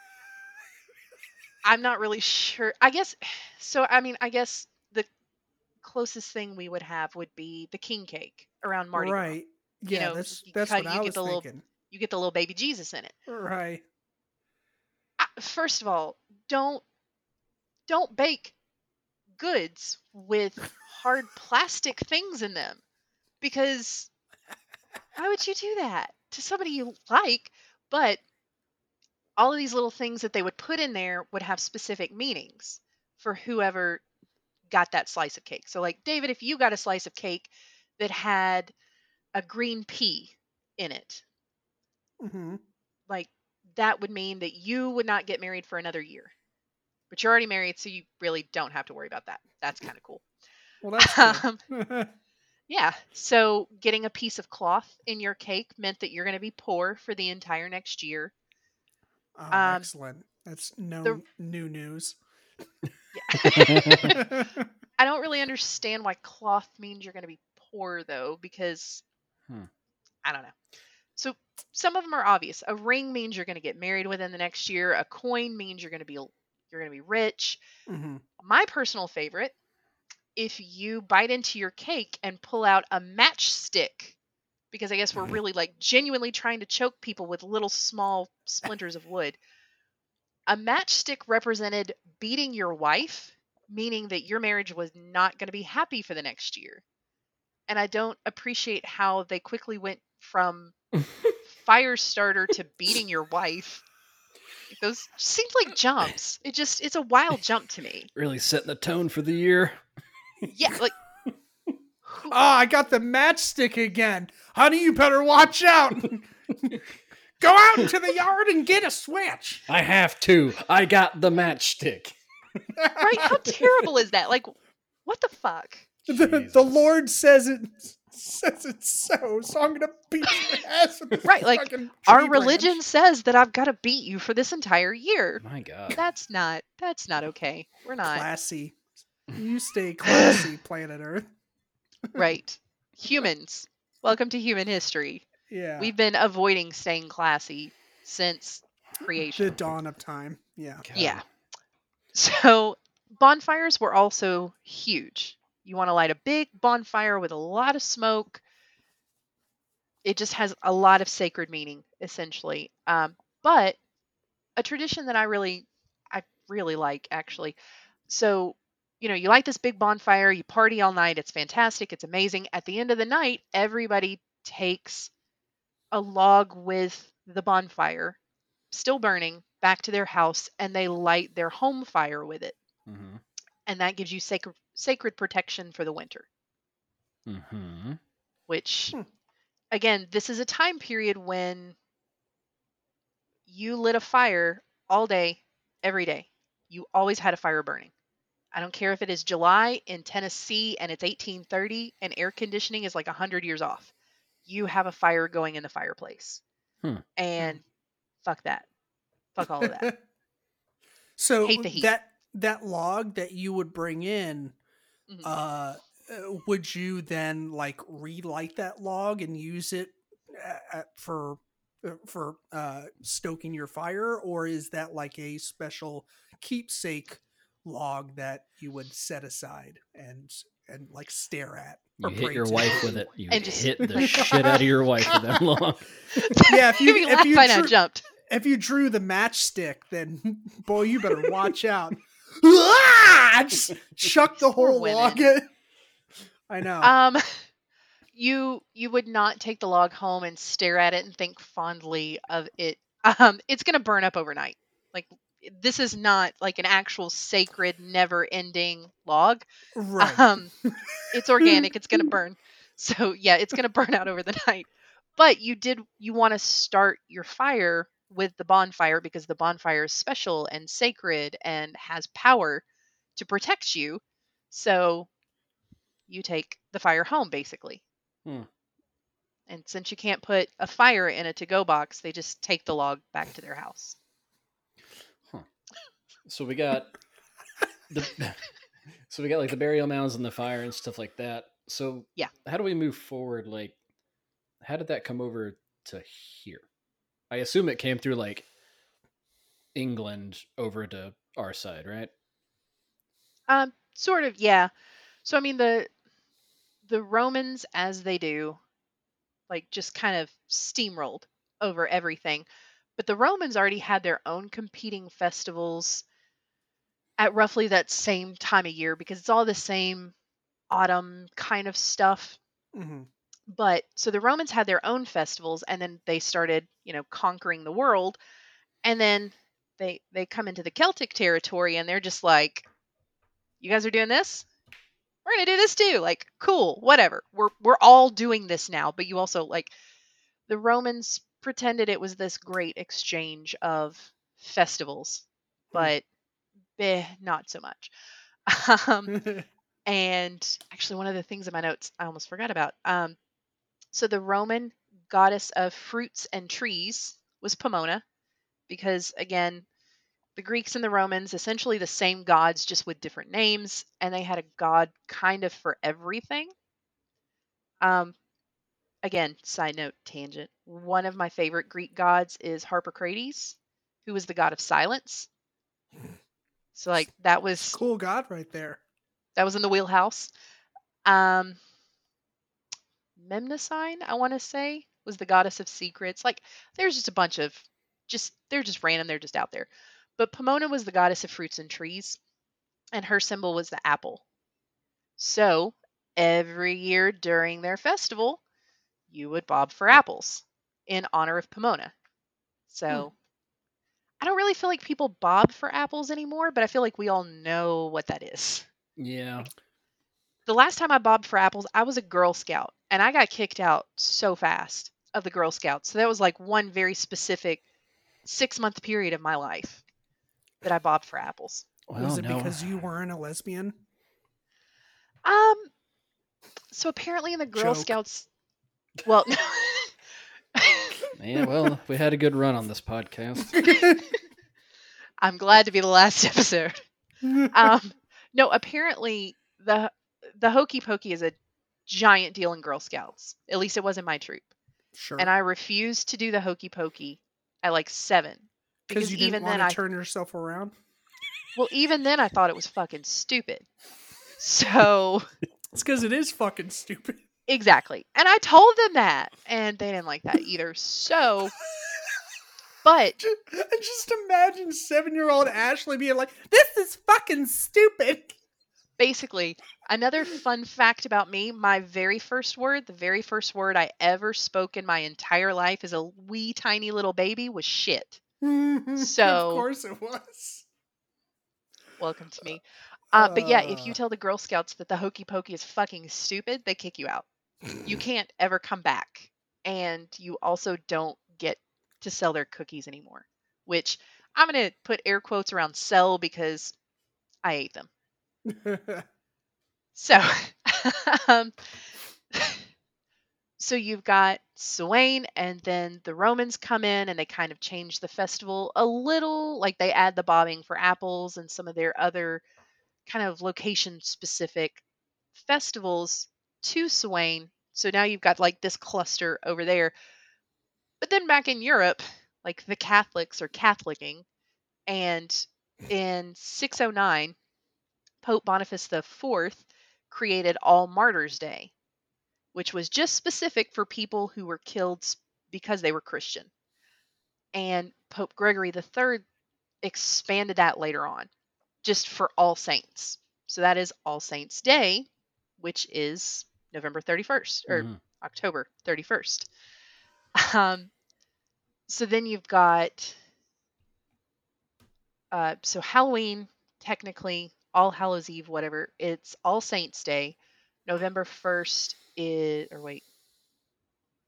C: I'm not really sure. I guess so. I mean, I guess the closest thing we would have would be the king cake around Mardi Gras.
A: right. Yeah,
C: know,
A: that's
C: you
A: that's what
C: you
A: I
C: get
A: was
C: the little-
A: thinking.
C: You get the little baby Jesus in it.
A: Right.
C: I- First of all, don't don't bake goods with hard plastic things in them because why would you do that to somebody you like? But all of these little things that they would put in there would have specific meanings for whoever got that slice of cake. So, like David, if you got a slice of cake that had a green pea in it,
A: hmm
C: like that would mean that you would not get married for another year. But you're already married, so you really don't have to worry about that. That's kind of cool.
A: Well, that's
C: Um, yeah. So getting a piece of cloth in your cake meant that you're going to be poor for the entire next year.
A: Oh,
C: um,
A: excellent. That's no new news.
C: I don't really understand why cloth means you're going to be poor though, because
B: Hmm.
C: I don't know. So some of them are obvious. A ring means you're going to get married within the next year. A coin means you're going to be you're going to be rich.
A: hmm
C: My personal favorite, if you bite into your cake and pull out a matchstick, because I guess we're mm-hmm. really like genuinely trying to choke people with little small splinters of wood. A matchstick represented beating your wife, meaning that your marriage was not going to be happy for the next year. And I don't appreciate how they quickly went from fire starter to beating your wife. Those seems like jumps. It just it's a wild jump to me.
B: Really setting the tone for the year.
C: Yeah, like
A: Oh, I got the matchstick again. Honey, you better watch out. Go out into the yard and get a switch.
B: I have to. I got the matchstick.
C: right? How terrible is that? Like, what the fuck?
A: the, the Lord says it says it so, so I'm gonna beat your ass
C: Right, like, Our
A: tree
C: religion
A: branch.
C: says that I've got to beat you for this entire year.
B: My God.
C: That's not. That's not okay. We're not
A: classy. You stay classy, planet Earth.
C: right. Humans, welcome to human history.
A: Yeah.
C: We've been avoiding staying classy since creation.
A: the dawn of time. Yeah.
B: God.
C: Yeah. So bonfires were also huge. You want to light a big bonfire with a lot of smoke. It just has a lot of sacred meaning, essentially. Um, but a tradition that I really, I really like actually. So, you know, you light this big bonfire, you party all night. It's fantastic. It's amazing. At the end of the night, everybody takes a log with the bonfire, still burning, back to their house and they light their home fire with it.
B: Mm-hmm.
C: And that gives you sacred sacred protection for the winter,
B: Mm-hmm.
C: which
A: Hmm.
C: again, this is a time period when you lit a fire all day, every day. You always had a fire burning. I don't care if it is July in Tennessee and it's 1830 and air conditioning is like 100 years off. You have a fire going in the fireplace.
B: Hmm.
C: And fuck that. Fuck all of that.
A: so
C: Hate the heat.
A: that that log that you would bring in,
C: Mhm.
A: uh, uh, would you then like relight that log and use it uh, uh, for for uh, stoking your fire, or is that like a special keepsake log that you would set aside and and like stare at?
B: You hit your
A: to?
B: wife with it. You
C: And just-
B: hit the shit out of your wife with that long.
A: Yeah, if you-
C: Made me
A: if you drew-
C: jumped.
A: if you drew the matchstick, then boy, you better watch out. Ah! Just chuck the whole log.
C: women.
A: in. I know.
C: Um, you you would not take the log home and stare at it and think fondly of it. Um, it's gonna burn up overnight. Like this is not like an actual sacred, never-ending log.
A: right.
C: Um, it's organic. it's gonna burn. So yeah, it's gonna burn out over the night. But you did you want to start your fire with the bonfire because the bonfire is special and sacred and has power to protect you. So you take the fire home basically.
B: Hmm.
C: And since you can't put a fire in a to-go box, they just take the log back to their house.
B: So we got the so we got like the burial mounds and the fire and stuff like that. So
C: Yeah.
B: how do we move forward? Like, how did that come over to here? I assume it came through like England over to our side, right?
C: Um, sort of, yeah. So I mean the the Romans, as they do, like just kind of steamrolled over everything. But the Romans already had their own competing festivals at roughly that same time of year because it's all the same autumn kind of stuff.
A: Mhm.
C: But so the Romans had their own festivals and then they started, you know, conquering the world. And then they they come into the Celtic territory and they're just like you guys are doing this? We're going to do this too. Like cool, whatever. We're we're all doing this now, but you also like the Romans pretended it was this great exchange of festivals, but eh, not so much. Um, and actually, one of the things in my notes I almost forgot about. Um, so the Roman goddess of fruits and trees was Pomona, because again, the Greeks and the Romans essentially the same gods, just with different names, and they had a god kind of for everything. Um, again, side note, tangent. One of my favorite Greek gods is Harpocrates, who was the god of silence. So like that was
A: cool God right there.
C: that was in the wheelhouse. Um, Memnosine, I want to say, was the goddess of secrets. Like, there's just a bunch of, just they're just random. They're just out there. But Pomona was the goddess of fruits and trees, and her symbol was the apple. So every year during their festival, you would bob for apples in honor of Pomona. So. I don't really feel like people bob for apples anymore, but I feel like we all know what that is
B: Yeah.
C: the last time I bobbed for apples, I was a Girl Scout and I got kicked out so fast of the Girl Scouts. So that was like one very specific six month period of my life that I bobbed for apples.
B: Well,
A: was it
B: no.
A: because you weren't a lesbian?
C: Um, so apparently in the Girl
A: Joke.
C: Scouts, well,
B: Yeah, well, we had a good run on this podcast.
C: I'm glad to be the last episode. Um, no, apparently the the hokey pokey is a giant deal in Girl Scouts. At least it was in my troop.
A: sure.
C: and I refused to do the hokey pokey at like seven
A: because you didn't
C: even
A: want
C: then
A: to
C: I
A: turn yourself around.
C: well even then I thought it was fucking stupid. So
A: It's because it is fucking stupid.
C: Exactly, and I told them that, and they didn't like that either. So, but
A: Just, just imagine seven-year-old Ashley being like, "This is fucking stupid."
C: basically, another fun fact about me my very first word, the very first word I ever spoke in my entire life as a wee tiny little baby was shit. So-
A: of course it was.
C: Welcome to me. Uh, but yeah, if you
A: Uh.
C: tell the Girl Scouts that the hokey pokey is fucking stupid, they kick you out. You can't ever come back. And you also don't get to sell their cookies anymore, which I'm going to put air quotes around sell because I ate them. So, um, so you've got Samhain, and then the Romans come in and they kind of change the festival a little. Like they add the bobbing for apples and some of their other kind of location specific festivals to Samhain. So now you've got like this cluster over there. But then back in Europe, like the Catholics are Catholicing, and mm. in 609, Pope Boniface IV created All Martyrs Day, which was just specific for people who were killed because they were Christian. And Pope Gregory III expanded that later on, just for All Saints. So that is All Saints Day, which is November 31st or
B: Mhm.
C: October 31st. Um, so then you've got, uh, so Halloween, technically, All Hallows Eve, whatever, it's All Saints Day. November 1st is, or wait,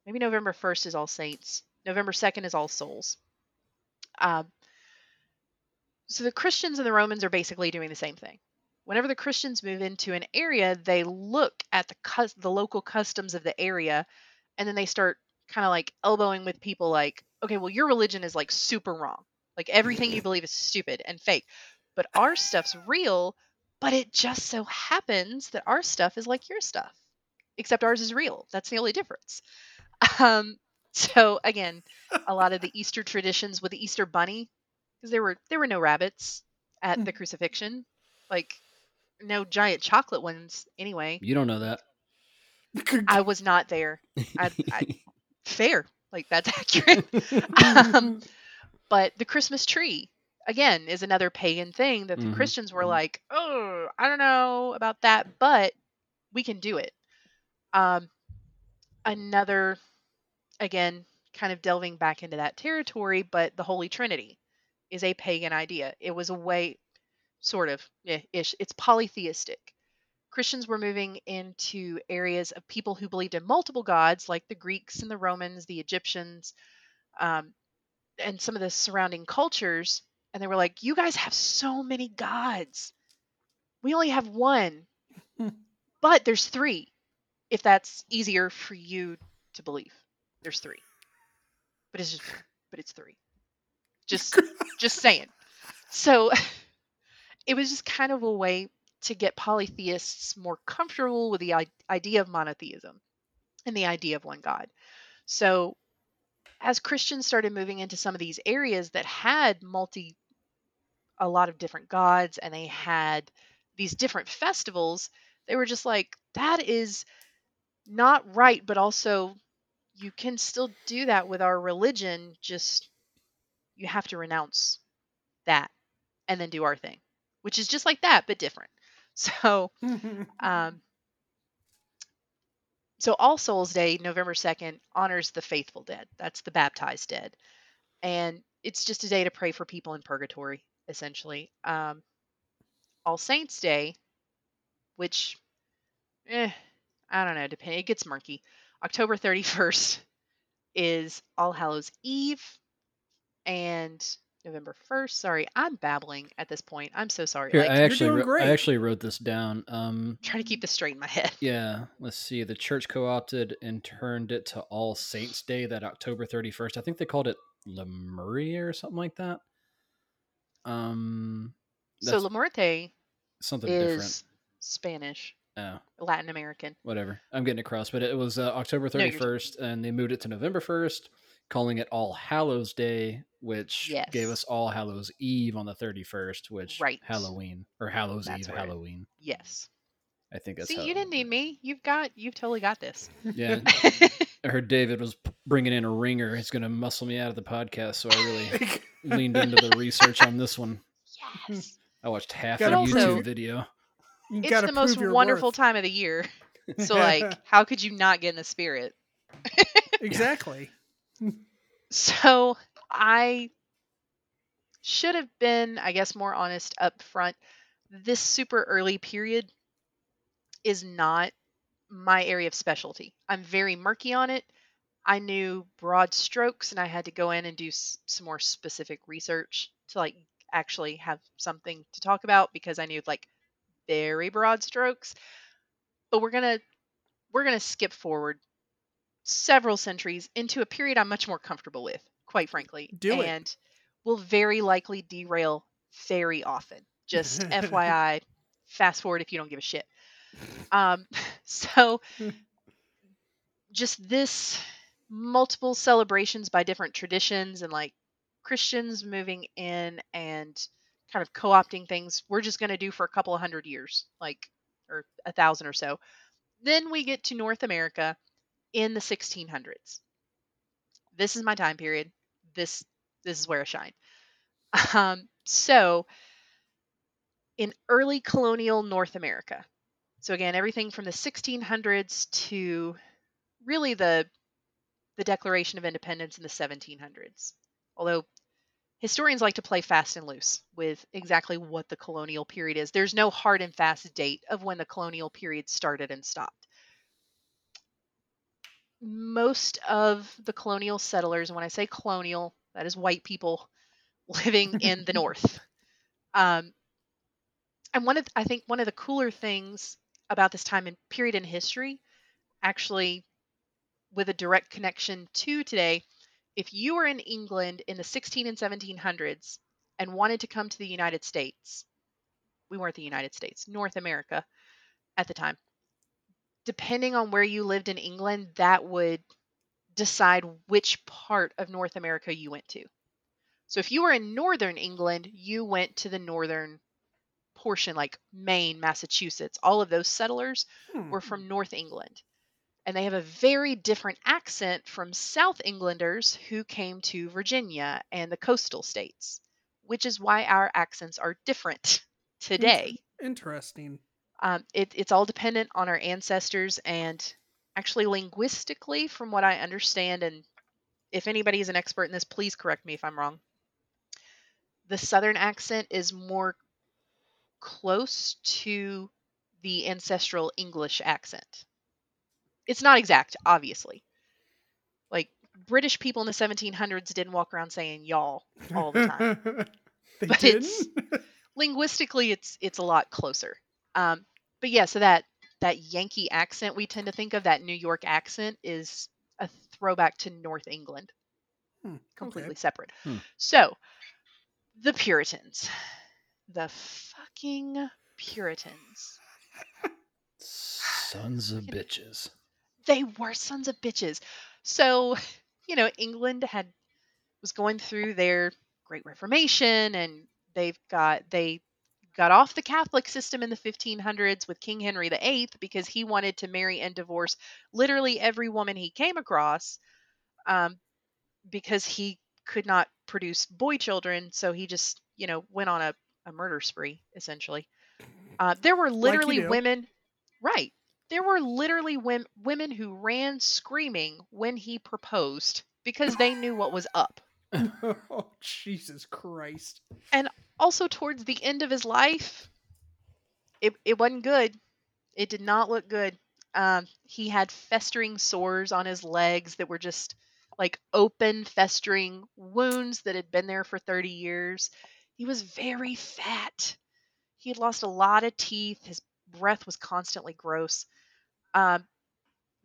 C: maybe November 1st is All Saints. November 2nd is All Souls. Um, so the Christians and the Romans are basically doing the same thing. Whenever the Christians move into an area, they look at the cus- the local customs of the area, and then they start kind of like elbowing with people like, okay, well your religion is like super wrong. Like everything you believe is stupid and fake. But our stuff's real, but it just so happens that our stuff is like your stuff. Except ours is real. That's the only difference. Um so again, a lot of the Easter traditions with the Easter bunny because there were there were no rabbits at the crucifixion. Like no giant chocolate ones anyway.
B: You don't know that.
C: I was not there. I, I fair. Like that's accurate. um, but the Christmas tree, again, is another pagan thing that the
B: Mhm,
C: Christians were
B: mhm.
C: like, oh, I don't know about that, but we can do it. Um, another, again, kind of delving back into that territory, but the Holy Trinity is a pagan idea. It was a way, sort of, eh, ish. It's polytheistic. Christians were moving into areas of people who believed in multiple gods, like the Greeks and the Romans, the Egyptians, um, and some of the surrounding cultures. And they were like, You guys have so many gods. We only have one, but there's three, if that's easier for you to believe. There's three. But it's just, but it's three. Just, just saying. So it was just kind of a way to get polytheists more comfortable with the idea of monotheism and the idea of one God. So, as Christians started moving into some of these areas that had multi, a lot of different gods, and they had these different festivals, they were just like, that is not right, but also you can still do that with our religion, just you have to renounce that and then do our thing, which is just like that, but different. So, um, so All Souls Day, November 2nd, honors the faithful dead. That's the baptized dead. And it's just a day to pray for people in purgatory, essentially. Um, All Saints Day, which, eh, I don't know, depending, It gets murky. October 31st is All Hallows Eve, and November 1st. Sorry, I'm babbling at this point. I'm so sorry.
B: Here,
C: like,
B: I actually, wrote. I actually wrote this down. Um,
C: trying to keep this straight in my head.
B: yeah, let's see. The church co-opted and turned it to All Saints Day, that October thirty first. I think they called it Lemuria or something like that. Um,
C: So Muerte
B: something
C: is
B: different.
C: Spanish,
B: Oh,
C: Latin American.
B: whatever. I'm getting across, but it was uh, October
C: No,
B: 31st, and they moved it to November 1st, calling it All Hallows Day, which gave us All Hallows Eve on the 31st, which
C: Right.
B: Halloween or Hallows
C: That's
B: Eve,
C: right.
B: Halloween.
C: Yes.
B: I think that's
C: See, you didn't need me. You've got, you've totally got this.
B: Yeah, I heard David was bringing in a ringer. He's going to muscle me out of the podcast, so I really leaned into the research on this one.
C: yes.
B: I watched half
A: Got
B: the
C: also-
B: YouTube video.
A: You
C: it's the most wonderful
A: worth.
C: time of the year. So like, how could you not get in the spirit?
A: exactly.
C: So I should have been, I guess, more honest up front. This super early period is not my area of specialty. I'm very murky on it. I knew broad strokes and I had to go in and do s- some more specific research to like actually have something to talk about because I knew like very broad strokes. But we're going to we're going to skip forward several centuries into a period I'm much more comfortable with, quite frankly.
A: Do it.
C: and will very likely derail very often. Just FYI, fast forward if you don't give a shit. Um, so, just this multiple celebrations by different traditions and like Christians moving in and kind of co opting things, we're just going to do for a couple of hundred years, like, or a thousand or so. Then we get to North America in the 1600s. This is my time period. This this is where I shine. Um, so in early colonial North America. So again, everything from the 1600s to really the the Declaration of Independence in the 1700s. Although historians like to play fast and loose with exactly what the colonial period is. There's no hard and fast date of when the colonial period started and stopped most of the colonial settlers, and when I say colonial, that is white people living in the north. Um, and one of I think one of the cooler things about this time and period in history, actually, with a direct connection to today, if you were in England in the 16 and 1700s and wanted to come to the United States, we weren't the United States, North America at the time. Depending on where you lived in England, that would decide which part of North America you went to. So if you were in northern England, you went to the northern portion, like Maine, Massachusetts. All of those settlers
A: Hmm.
C: were from North England. And they have a very different accent from South Englanders who came to Virginia and the coastal states, which is why our accents are different today.
A: Interesting.
C: Um, it, it's all dependent on our ancestors and actually linguistically, from what I understand, and if anybody is an expert in this, please correct me if I'm wrong. The southern accent is more close to the ancestral English accent. It's not exact, obviously. Like British people in the 1700s didn't walk around saying y'all all the time
A: they
C: But
A: didn't.
C: it's- linguistically it's it's a lot closer um but yeah so that that yankee accent we tend to think of that new york accent is a throwback to north england
A: Hmm, okay.
C: completely separate
B: Hmm.
C: so the puritans the fucking puritans
B: Sons of bitches.
C: they were sons of bitches so you know england had was going through their great reformation and they've got they got off the catholic system in the 1500s with king henry viii because he wanted to marry and divorce literally every woman he came across um, because he could not produce boy children so he just you know went on a, a murder spree essentially uh, there were literally
A: do.
C: women right there were literally women, women who ran screaming when he proposed because they knew what was up
A: oh Jesus Christ!
C: Also towards the end of his life it, it wasn't good. It did not look good. Um, he had festering sores on his legs that were just like open festering wounds that had been there for 30 years. He was very fat. He had lost a lot of teeth. His breath was constantly gross. Um,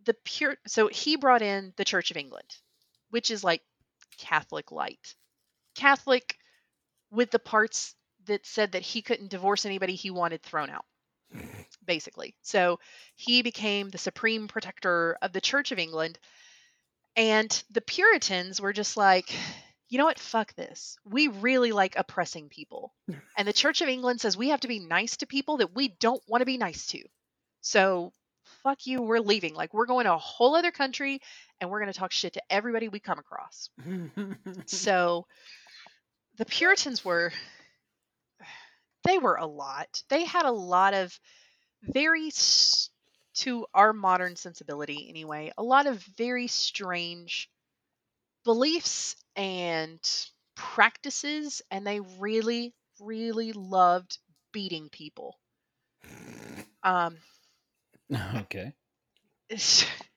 C: the pure so he brought in the church of england which is like catholic light. Catholic with the parts that said that he couldn't divorce anybody he wanted thrown out basically. So he became the supreme protector of the church of england and the puritans were just like you know what? Fuck this. We really like oppressing people. And the church of england says we have to be nice to people that we don't want to be nice to. So fuck you. We're leaving. Like we're going to a whole other country and we're going to talk shit to everybody we come across. So the Puritans were they were a lot. They had a lot of very to our modern sensibility anyway, a lot of very strange beliefs and practices and they really really loved beating people. Um
B: okay.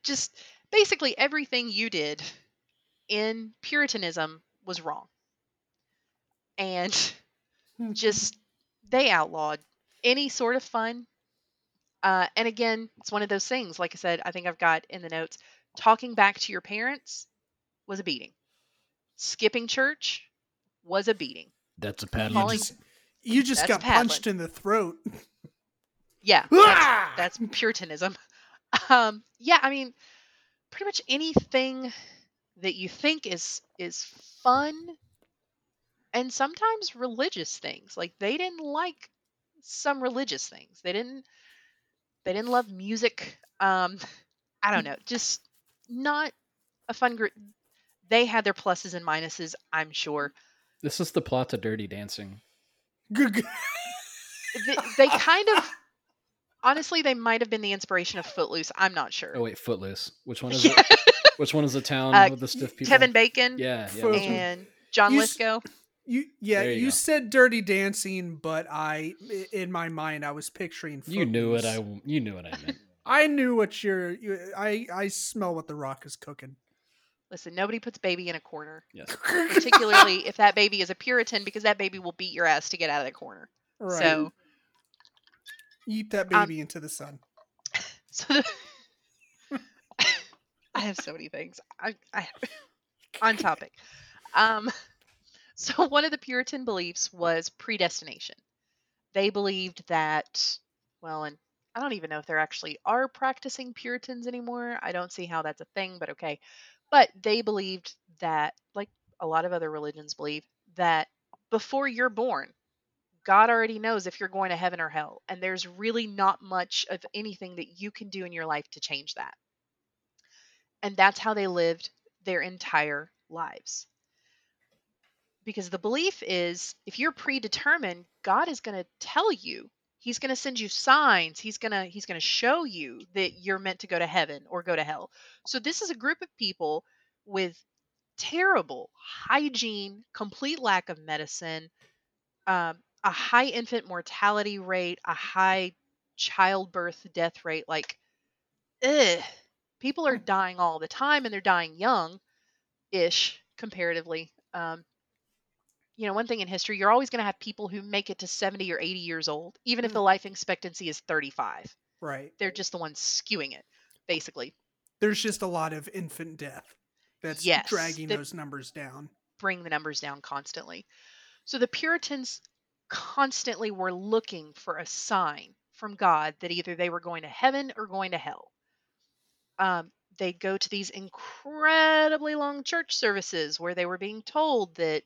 C: just basically everything you did in Puritanism was wrong. And just they outlawed any sort of fun. Uh, and again, it's one of those things. Like I said, I think I've got in the notes talking back to your parents was a beating, skipping church was a beating.
B: That's a
A: you
B: paddling.
C: Calling-
A: just, you just
C: That's
A: got punched in the throat.
C: Yeah,
A: Ah!
C: that's, that's Puritanism. Um, yeah, I mean, pretty much anything that you think is is fun and sometimes religious things. Like they didn't like some religious things. They didn't they didn't love music. Um I don't know, just not a fun group. They had their pluses and minuses, I'm sure.
B: This is the plot to Dirty Dancing.
A: Good- good.
C: They, they kind of honestly they might have been the inspiration of Footloose. I'm not sure.
B: Oh wait, Footloose. Which one is
C: Yeah.
B: it? Which one is the town
C: Uh,
B: with the stiff people?
C: Kevin Bacon
B: Yeah, yeah.
A: Foot-
B: which one?
C: and John
A: You s-
C: Lithgow.
A: You yeah,
B: There you
A: you, said Dirty Dancing, but I i- in my mind I was picturing.
B: You knew what I. You knew what I meant.
A: I knew what you're. You, I I smell what the Rock is cooking.
C: Listen, nobody puts baby in a corner.
B: Yes.
C: particularly if that baby is a Puritan, because that baby will beat your ass to get out of the corner.
A: right.
C: So,
A: eat that
C: um,
A: baby into the sun.
C: so the, I have so many things. I, I on topic. Um, so one of the Puritan beliefs was predestination. They believed that, well, and I don't even know if there actually are practicing Puritans anymore. I don't see how that's a thing, but okay. But they believed that, like a lot of other religions believe, that before you're born, God already knows if you're going to heaven or hell. And there's really not much of anything that you can do in your life to change that. And that's how they lived their entire lives. Because the belief is if you're predetermined, God is going to tell you. He's going to send you signs. He's going to he's going to show you that you're meant to go to heaven or go to hell. So this is a group of people with terrible hygiene, complete lack of medicine, um, a high infant mortality rate, a high childbirth death rate. Like, ugh, people are dying all the time and they're dying young ish comparatively. Um, you know, one thing in history, you're always going to have people who make it to 70 or 80 years old, even if the life expectancy is 35.
A: Right.
C: They're just the ones skewing it, basically.
A: There's just a lot of infant death that's
C: Yes,
A: dragging
C: that-
A: those numbers down.
C: bring the numbers down constantly. So the Puritans constantly were looking for a sign from God that either they were going to heaven or going to hell. Um, they'd go to these incredibly long church services where they were being told that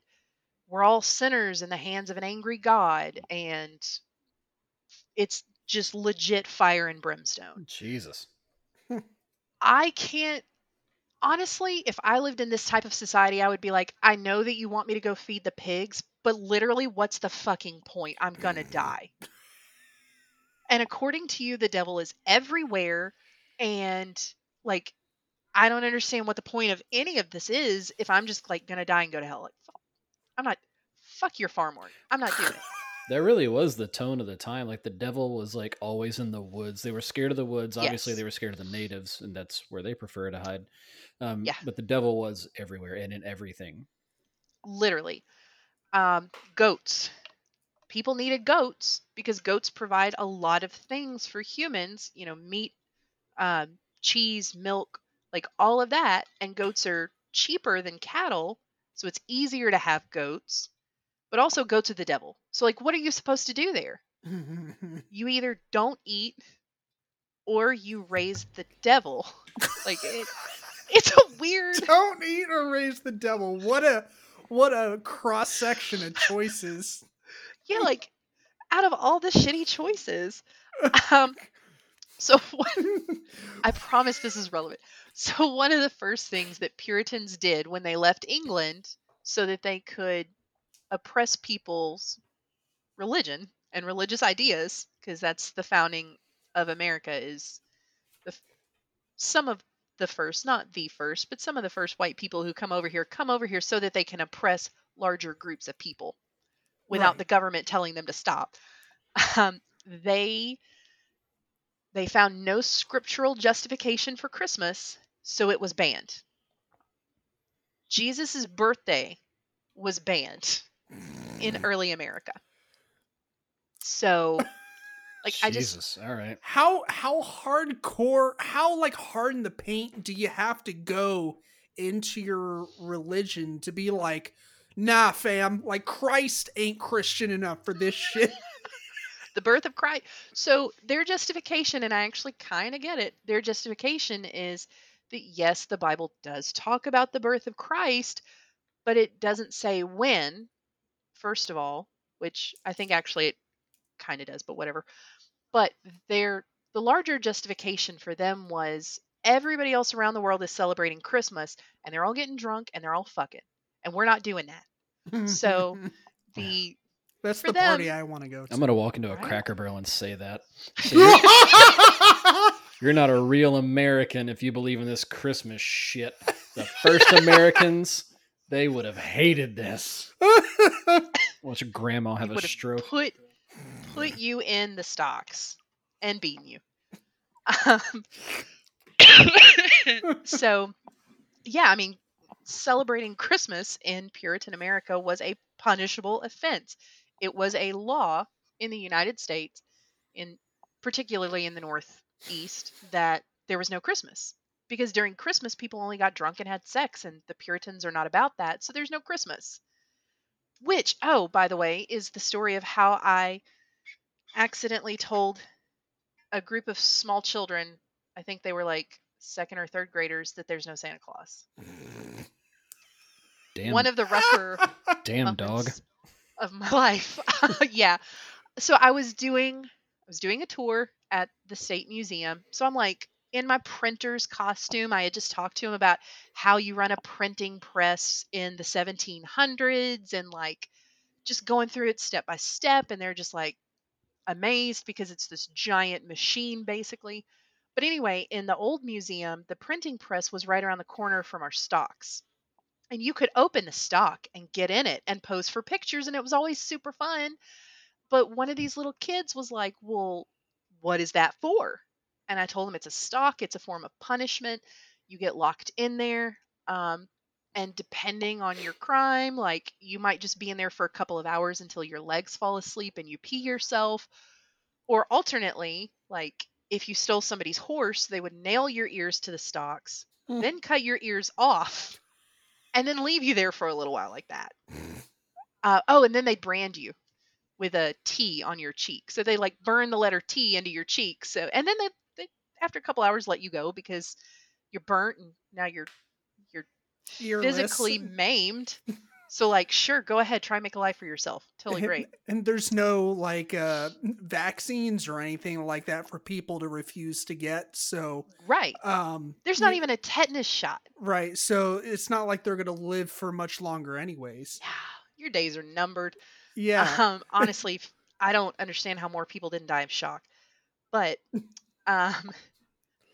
C: we're all sinners in the hands of an angry God and it's just legit fire and brimstone.
B: Jesus.
C: I can't honestly, if I lived in this type of society, I would be like, I know that you want me to go feed the pigs, but literally, what's the fucking point? I'm gonna die. And according to you, the devil is everywhere. And like, I don't understand what the point of any of this is if I'm just like gonna die and go to hell. Like, I'm not, fuck your farm work. I'm not doing it.
B: That really was the tone of the time. Like the devil was like always in the woods. They were scared of the woods. Obviously,
C: Yes.
B: they were scared of the natives, and that's where they prefer to hide. Um,
C: Yeah.
B: But the devil was everywhere and in everything.
C: literally um, goats people needed goats because goats provide a lot of things for humans you know meat um, cheese milk like all of that and goats are cheaper than cattle so it's easier to have goats but also goats are the devil so like what are you supposed to do there you either don't eat or you raise the devil like it, it's a weird
A: Don't eat or raise the devil. What a what a cross section of choices.
C: yeah, like out of all the shitty choices. Um so one, I promise this is relevant. So one of the first things that Puritans did when they left England so that they could oppress people's religion and religious ideas because that's the founding of America is the some of the first, not the first, but some of the first white people who come over here come over here so that they can oppress larger groups of people without
A: Right.
C: the government telling them to stop. Um, they they found no scriptural justification for Christmas, so it was banned. Jesus' birthday was banned in mm. early America. So, like, I just
B: All right.
A: how how hardcore how like hard in the paint do you have to go into your religion to be like nah fam like christ ain't christian enough for this shit
C: the birth of Christ. So their justification, and I actually kind of get it, their justification is that yes, the Bible does talk about the birth of Christ, but it doesn't say when, first of all, which I think actually it kind of does, but whatever. But their the larger justification for them was everybody else around the world is celebrating Christmas and they're all getting drunk and they're all fucking. And we're not doing that. So The
A: that's
C: for
A: the party i want to go to
B: I'm gonna walk into a
C: Right.
B: Cracker Barrel and say that. So you're, you're not a real American if you believe in this Christmas shit. The first Americans, they would have hated this. Watch your grandma have
C: we
B: a
C: would have
B: stroke.
C: put put you in the stocks and beaten you. Um, so, yeah, I mean, celebrating Christmas in Puritan America was a punishable offense. It was a law in the United States, in particularly in the Northeast, that there was no Christmas because during Christmas people only got drunk and had sex, and the Puritans are not about that, so there's no Christmas. Which, oh, by the way, is the story of how I accidentally told a group of small children, I think they were like second or third graders, that there's no Santa Claus.
B: Damn,
C: One of the rougher
B: damn dog.
C: Of my life. yeah. So I was doing I was doing a tour at the state museum. So I'm like in my printer's costume. I had just talked to him about how you run a printing press in the 1700s and like just going through it step by step and they're just like amazed because it's this giant machine basically. But anyway, in the old museum, the printing press was right around the corner from our stocks and you could open the stock and get in it and pose for pictures and it was always super fun. But one of these little kids was like well what is that for? And i told him it's a stock it's a form of punishment you get locked in there. Um, and depending on your crime like you might just be in there for a couple of hours until your legs fall asleep and you pee yourself. Or alternately like if you stole somebody's horse they would nail your ears to the stocks
A: Hmm.
C: then cut your ears off and then leave you there for a little while like that. Uh, oh, and then they brand you with a T on your cheek. So they like burn the letter T into your cheek. So and then they, they after a couple hours let you go because you're burnt and now you're
A: Earless.
C: physically maimed. So like, sure, go ahead, try make a life for yourself. Totally
A: and,
C: great.
A: and there's no like uh vaccines or anything like that for people to refuse to get so
C: Right.
A: um
C: There's not
A: you-
C: even a tetanus shot.
A: right so it's not like they're gonna live for much longer anyways Yeah,
C: Your days are numbered.
A: yeah
C: Um, honestly, I don't understand how more people didn't die of shock. But, um,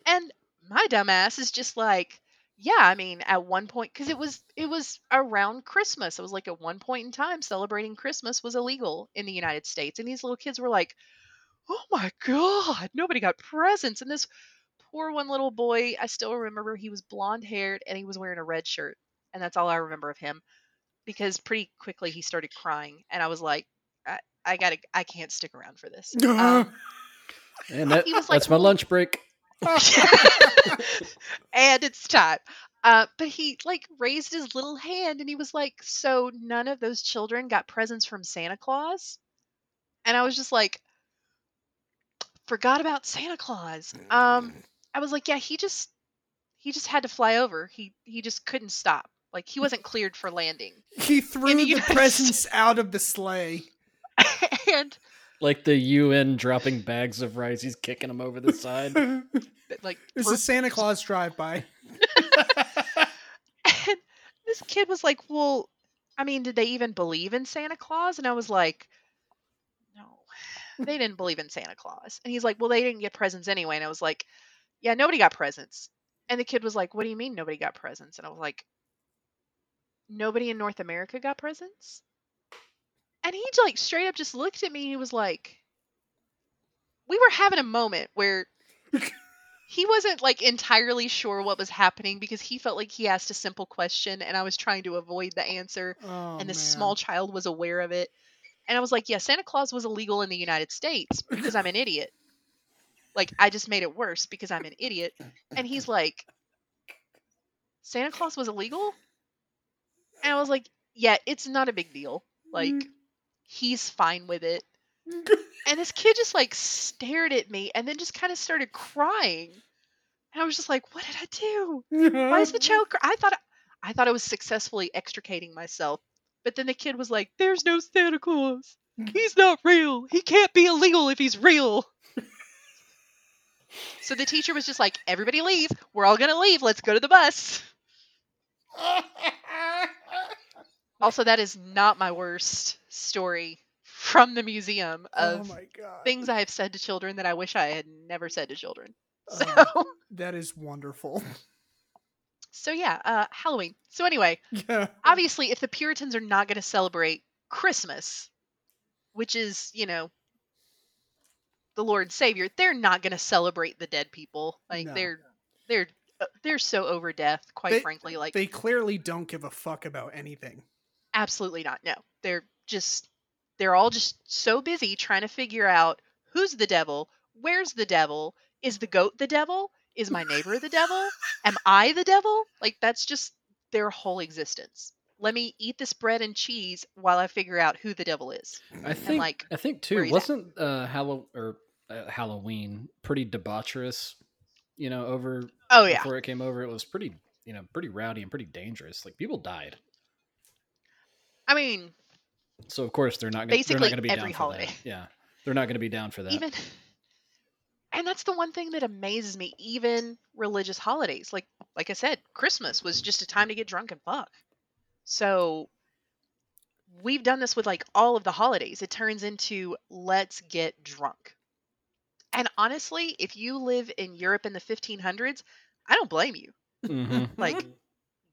C: and my dumbass is just like, yeah, I mean, at one point, because it was it was around Christmas. It was like at one point in time, celebrating Christmas was illegal in the United States, and these little kids were like, "Oh my god, nobody got presents!" And this poor one little boy, I still remember he was blonde haired and he was wearing a red shirt, and that's all I remember of him because pretty quickly he started crying and i was like i, I gotta i can't stick around for this um,
B: And that,
C: he was like,
B: that's my lunch break.
C: and it's time. Uh, but he like raised his little hand and he was like so none of those children got presents from santa claus? And i was just like forgot about santa claus. Um i was like yeah he just he just had to fly over. He he just couldn't stop. Like he wasn't cleared for landing
A: he threw
C: the
A: the presents out of the sleigh.
C: And
B: Like the UN dropping bags of rice, he's kicking them over the side.
C: like
A: it's a santa claus drive-by
C: And this kid was like, Well, I mean, did they even believe in Santa Claus? And I was like, No. they didn't believe in Santa Claus. And he's like, well, they didn't get presents anyway. And I was like, yeah, nobody got presents. And the kid was like, what do you mean nobody got presents? And I was like, nobody in North America got presents? And he like straight up just looked at me and he was like, we were having a moment where he wasn't like entirely sure what was happening because he felt like he asked a simple question and I was trying to avoid the answer
A: Oh,
C: and this
A: man.
C: small child was aware of it. And I was like, yeah, Santa Claus was illegal in the United States because I'm an idiot. Like, I just made it worse because I'm an idiot. And he's like, Santa Claus was illegal? And I was like, yeah, it's not a big deal. Like, mm. He's fine with it. And this kid just like stared at me and then just kind of started crying. And I was just like, what did I do? Why is the child cry? I thought I thought I was successfully extricating myself. But then the kid was like, "There's no Santa Claus. He's not real. He can't be illegal if he's real." so the teacher was just like, "Everybody leave. We're all going to leave. Let's go to the bus." Also, that is not my worst story from the museum
A: oh
C: of
A: god.
C: things I have said to children that I wish I had never said to children. So
A: Oh, that is wonderful.
C: So yeah, uh, Halloween. So anyway,
A: yeah.
C: obviously, if the Puritans are not going to celebrate Christmas, which is you know the Lord Savior, they're not going to celebrate the dead people. Like
A: No.
C: they're they're uh, they're so over death. Quite
A: They-
C: frankly, like
A: They clearly don't give a fuck about anything.
C: Absolutely not. No, they're just they're all just so busy trying to figure out who's the devil, where's the devil, is the goat the devil, is my neighbor the devil, am I the devil? Like that's just their whole existence. Let me eat this bread and cheese while I figure out who the devil is.
B: I think
C: like,
B: I think too wasn't uh Hallow or uh, Halloween pretty debaucherous, you know, over
C: Oh yeah.
B: before it came over it was pretty, you know, pretty rowdy and pretty dangerous. Like people died.
C: I mean,
B: So of course they're not gonna,
C: Basically
B: they're not going to be
C: every
B: down
C: holiday.
B: for that. Yeah. They're not going to be down for that.
C: even and that's the one thing that amazes me even religious holidays like like i said christmas was just a time to get drunk and fuck so we've done this with like all of the holidays it turns into let's get drunk and honestly if you live in europe in the 1500s i don't blame you
B: Mhm.
C: like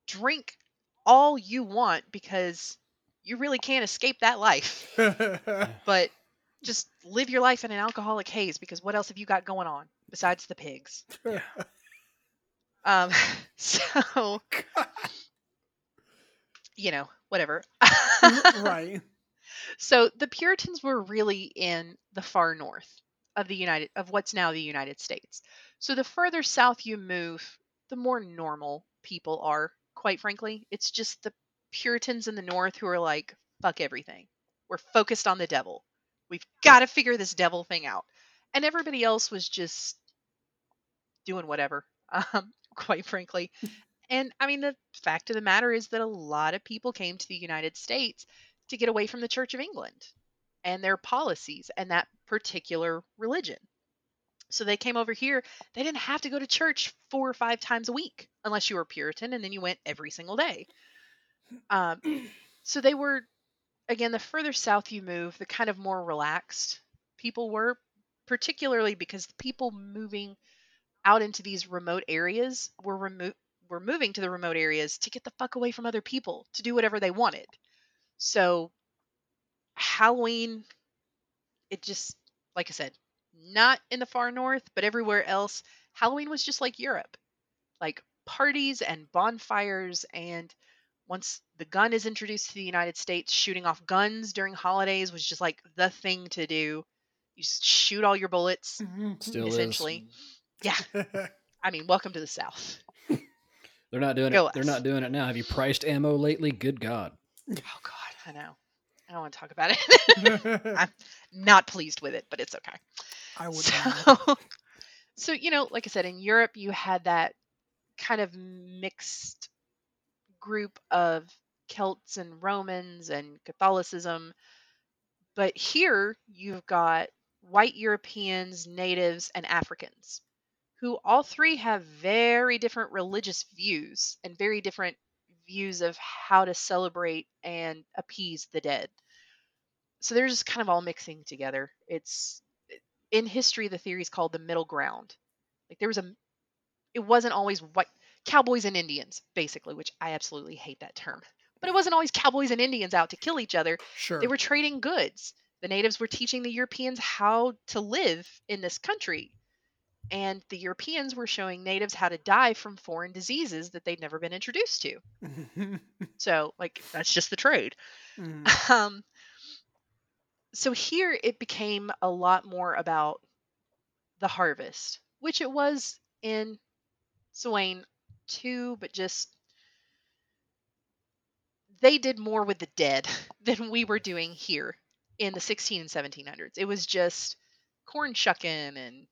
C: drink all you want because you really can't escape that life but just live your life in an alcoholic haze because what else have you got going on besides the pigs? Um, so you know, whatever.
A: right.
C: So the Puritans were really in the far north of the United of what's now the United States. So the further south you move, the more normal people are, quite frankly. It's just the Puritans in the north who are like, fuck everything. We're focused on the devil. We've got to figure this devil thing out. And everybody else was just doing whatever, um, quite frankly. And I mean, the fact of the matter is that a lot of people came to the United States to get away from the Church of England and their policies and that particular religion. So they came over here. They didn't have to go to church four or five times a week unless you were Puritan and then you went every single day. Um, so they were, again, the further south you move, the kind of more relaxed people were, particularly because the people moving out into these remote areas were were moving to the remote areas to get the fuck away from other people to do whatever they wanted. So Halloween, it just like I said, not in the far north, but everywhere else, Halloween was just like Europe. Like parties and bonfires and once the gun is introduced to the United States, shooting off guns during holidays was just like the thing to do. You just shoot all your bullets. Mm-hmm.
B: Still
C: essentially.
B: is.
C: Yeah, I mean, welcome to the South.
B: They're not doing
C: Go
B: it. They're not doing it now. Have you priced ammo lately? Good God.
C: Oh God, I know. I don't want to talk about it. I'm not pleased with it, but it's okay.
A: I would.
C: So, so you know, like I said, in Europe, you had that kind of mixed group of Celts and Romans and Catholicism, but here you've got white Europeans, natives, and Africans, who all three have very different religious views and very different views of how to celebrate and appease the dead. so they're just kind of all mixing together. It's in history the theory is called the middle ground. Like there was a it wasn't always white cowboys and Indians, basically, which I absolutely hate that term. But it wasn't always cowboys and Indians out to kill each other.
A: Sure.
C: They were trading goods. The natives were teaching the Europeans how to live in this country. And the Europeans were showing natives how to die from foreign diseases that they'd never been introduced to. So, like, that's just the trade.
A: Mm.
C: Um, so here it became a lot more about the harvest, which it was in Samhain too, but just they did more with the dead than we were doing here in the 16 and 1700s. It was just corn shucking and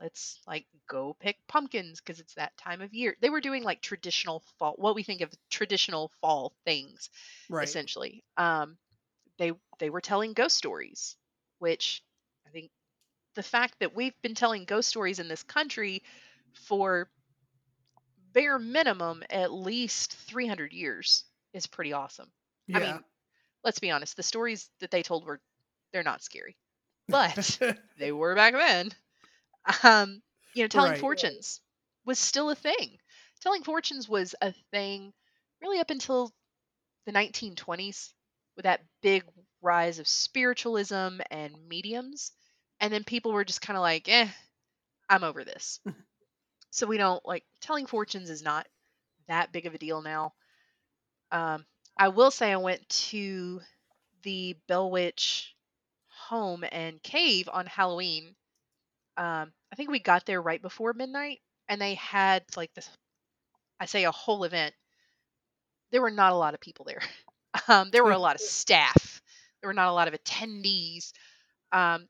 C: let's like go pick pumpkins because it's that time of year. They were doing like traditional fall, what we think of traditional fall things
A: right.
C: essentially. Um, they they were telling ghost stories, which I think the fact that we've been telling ghost stories in this country for bare minimum at least 300 years is pretty awesome.
A: Yeah.
C: I mean, let's be honest, the stories that they told were they're not scary, but they were back then. Um, you know, telling
A: Right.
C: fortunes was still a thing. Telling fortunes was a thing really up until the 1920s with that big rise of spiritualism and mediums. And then people were just kind of like, eh, I'm over this. so we don't like telling fortunes is not that big of a deal now. Um, I will say I went to the Bell Witch home and cave on Halloween. Um, I think we got there right before midnight, and they had like this. I say a whole event. There were not a lot of people there. Um, there were a lot of staff. There were not a lot of attendees. Um,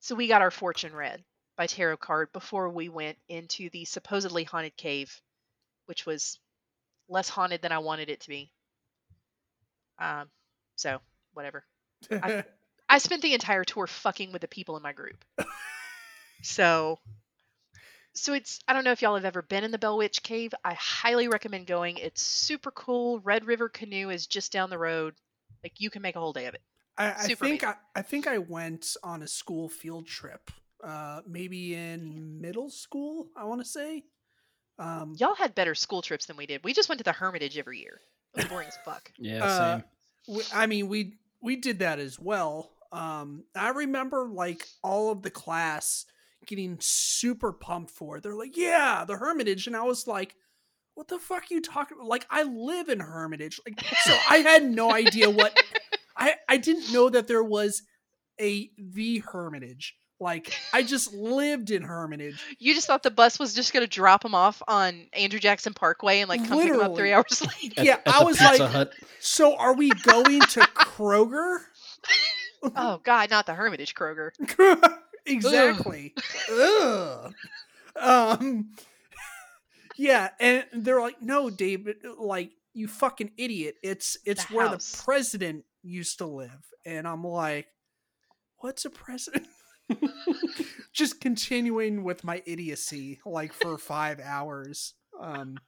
C: so we got our fortune read by tarot card before we went into the supposedly haunted cave, which was less haunted than I wanted it to be. Um, so whatever. I spent the entire tour fucking with the people in my group. so so it's I don't know if y'all have ever been in the Bell Witch Cave. I highly recommend going. It's super cool. Red River Canoe is just down the road. Like you can make a whole day of it.
A: I, I think I. I think I went on a school field trip, uh, maybe in middle school. I want to say. Um,
C: Y'all had better school trips than we did. We just went to the Hermitage every year. It was boring as fuck.
B: Yeah,
A: Uh,
B: same.
A: we, I mean, we we did that as well. Um, I remember like all of the class getting super pumped for it. They're like, "Yeah, the Hermitage," and I was like, "What the fuck are you talking about?" Like, I live in Hermitage, like, so I had no idea what. I I didn't know that there was a the Hermitage. Like, I just lived in Hermitage.
C: You just thought the bus was just going to drop him off on Andrew Jackson Parkway and like come pick him up three hours later.
B: At-
A: yeah,
B: at
A: I was
B: Pizza
A: like-
B: Hut.
A: So, are we going to Kroger?
C: Oh God, not the Hermitage Kroger.
A: exactly. Ugh. Um Yeah, and they're like, "No, David, like you fucking idiot. It's it's
C: The
A: where
C: house.
A: the president used to live." And I'm like, "What's a president?" Just continuing with my idiocy like for 5 hours. Um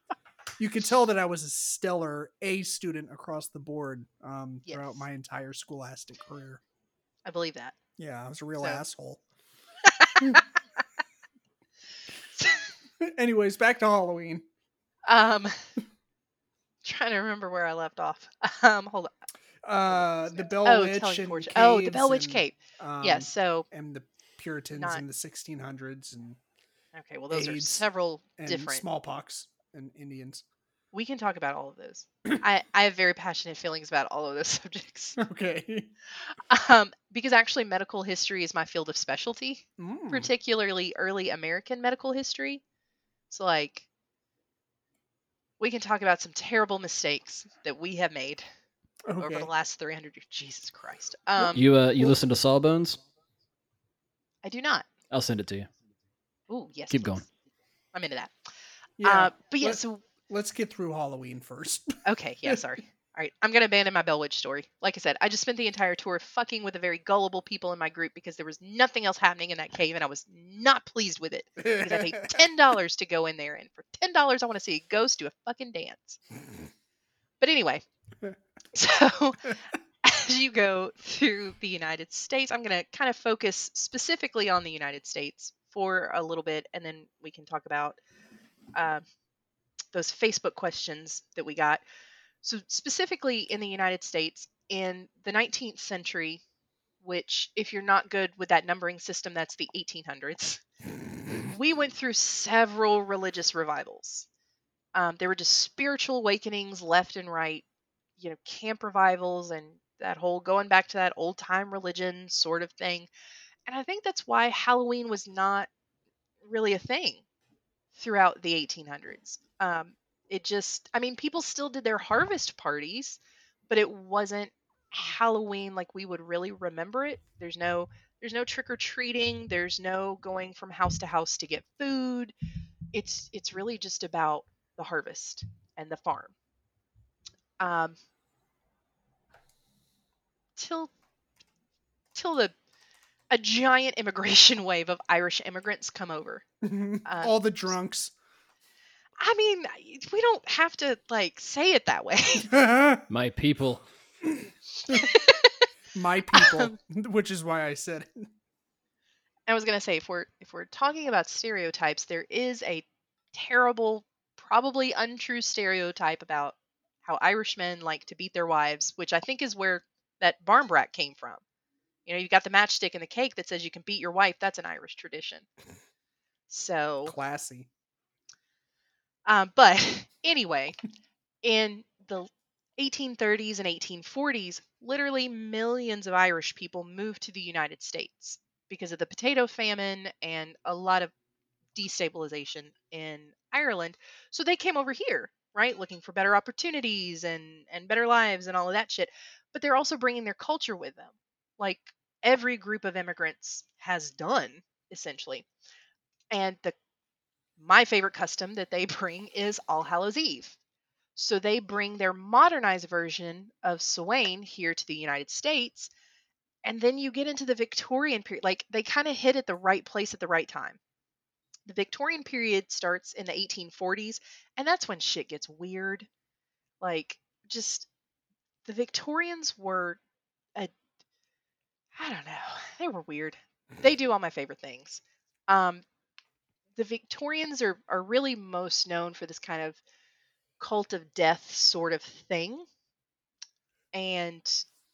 A: you could tell that I was a stellar A student across the board um throughout my entire scholastic career.
C: I believe that.
A: Yeah, I was a real
C: So-
A: asshole. Anyways, back to Halloween.
C: Um, trying to remember where I left off. Um, hold on.
A: Uh, the Bell
C: oh,
A: Witch and.
C: Oh, the Bell Witch Cave.
A: Um,
C: yes. So
A: and the Puritans
C: not-
A: in the 1600s and,
C: okay. Well, those are several different.
A: smallpox and Indians.
C: We can talk about all of those. I I have very passionate feelings about all of those subjects.
A: Okay.
C: Um, because actually, medical history is my field of specialty,
A: Mm,
C: particularly early American medical history. So, like, we can talk about some terrible mistakes that we have made over the last 300 years. Jesus Christ. Um,
B: You uh, you listen to Sawbones?
C: I do not.
B: I'll send it to you.
C: Ooh, yes.
B: Keep
C: please.
B: going.
C: I'm into that.
A: Yeah.
C: Uh, but yeah,
A: let-
C: so
A: let's get through Halloween first.
C: okay, yeah, sorry. All right, I'm gonna abandon my Bell Witch story. Like I said, I just spent the entire tour fucking with the very gullible people in my group because there was nothing else happening in that cave, and I was not pleased with it because I paid ten dollars to go in there, and for ten dollars, I want to see a ghost do a fucking dance. But anyway, so as you go through the United States, I'm going to kind of focus specifically on the United States for a little bit, and then we can talk about uh, those Facebook questions that we got. So, specifically in the United States, in the 19th century, which, if you're not good with that numbering system, that's the 1800s, we went through several religious revivals. Um, there were just spiritual awakenings left and right, you know, camp revivals and that whole going back to that old time religion sort of thing. And I think that's why Halloween was not really a thing throughout the 1800s. Um, it just, I mean, people still did their harvest parties, but it wasn't Halloween like we would really remember it. There's no there's no trick or treating, there's no going from house to house to get food. It's it's really just about the harvest and the farm. Um till till the a giant immigration wave of Irish immigrants come over.
A: Mhm.
C: Uh,
A: All the drunks.
C: I mean, we don't have to like say it that way.
B: My people.
A: My people, which is why I said it.
C: I was gonna say if we're if we're talking about stereotypes, there is a terrible, probably untrue stereotype about how Irishmen like to beat their wives, which I think is where that barmbrack came from. You know, you've got the matchstick and the cake that says you can beat your wife. That's an Irish tradition. So,
A: Classy.
C: um, but anyway, in the 1830s and 1840s, literally millions of Irish people moved to the United States because of the potato famine and a lot of destabilization in Ireland. So they came over here, right, looking for better opportunities and and better lives and all of that shit. But they're also bringing their culture with them, like every group of immigrants has done, essentially. And the my favorite custom that they bring is All Hallows Eve. So they bring their modernized version of Samhain here to the United States. And then you get into the Victorian period. Like they kind of hit at the right place at the right time. The Victorian period starts in the 1840s, and that's when shit gets weird. Like, just the Victorians were a. I don't know. They were weird. They do all my favorite things. Um, the Victorians are, are really most known for this kind of cult of death sort of thing. And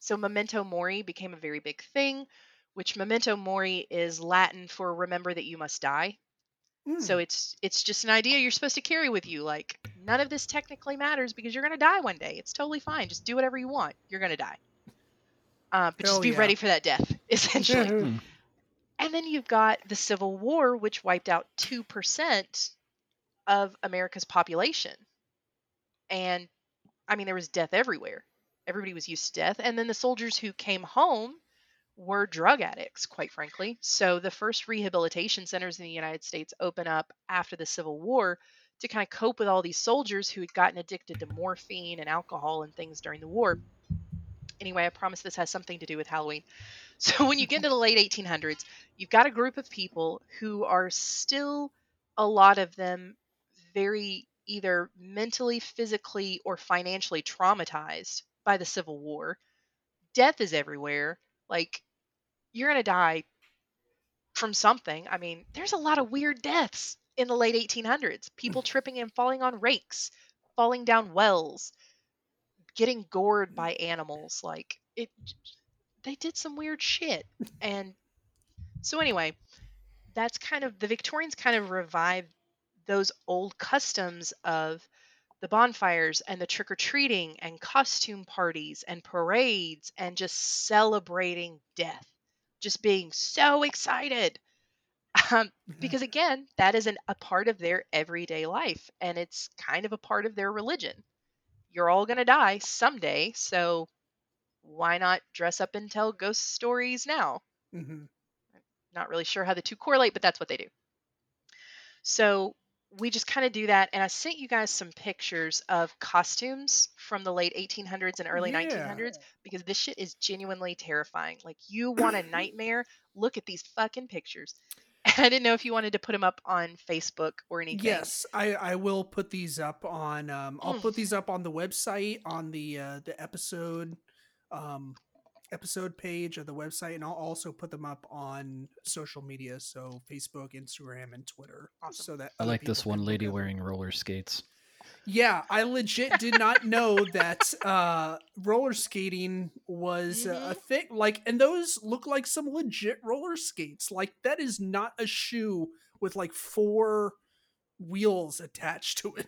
C: so Memento Mori became a very big thing, which Memento Mori is Latin for remember that you must die. So
A: Mm.
C: it's it's just an idea you're supposed to carry with you. Like none of this technically matters because you're gonna die one day. It's totally fine. Just do whatever you want. You're gonna die. Uh, but
A: Hell
C: just be
A: yeah.
C: ready for that death, essentially.
B: Hmm.
C: And then you've got the Civil War, which wiped out 2% of America's population. And I mean, there was death everywhere. Everybody was used to death. And then the soldiers who came home were drug addicts, quite frankly. So the first rehabilitation centers in the United States open up after the Civil War to kind of cope with all these soldiers who had gotten addicted to morphine and alcohol and things during the war. Anyway, I promise this has something to do with Halloween. So when you get into the late 1800s, you've got a group of people who are still, a lot of them, very either mentally, physically, or financially traumatized by the Civil War. Death is everywhere. Like, you're going to die from something. I mean, there's a lot of weird deaths in the late 1800s. People tripping and falling on rakes, falling down wells, getting gored by animals. Like, it they did some weird shit. And so anyway, that's kind of the Victorians kind of revived those old customs of the bonfires and the trick or treating and costume parties and parades and just celebrating death, just being so excited. Um, because again, that is an, a part of their everyday life and it's kind of a part of their religion. You're all going to die someday, so why not dress up and tell ghost stories now?
A: Mhm.
C: Not really sure how the two correlate, but that's what they do. So we just kind of do that. And I sent you guys some pictures of costumes from the late 1800s and early
A: Yeah.
C: 1900s because this shit is genuinely terrifying. Like, you want a nightmare? Look at these fucking pictures. And I didn't know if you wanted to put them up on Facebook or anything.
A: Yes, I, I will put these up on. Um, I'll
C: Mm.
A: put these up on the website on the uh, the episode, um, episode page of the website, and I'll also put them up on social media, so Facebook, Instagram, and Twitter.
C: Awesome.
A: So that
B: I like this one lady
A: look
B: wearing roller skates.
A: Yeah, I legit did not know that uh, roller skating was uh, a thing. Like, and those look like some legit roller skates. Like, that is not a shoe with like four wheels attached to it.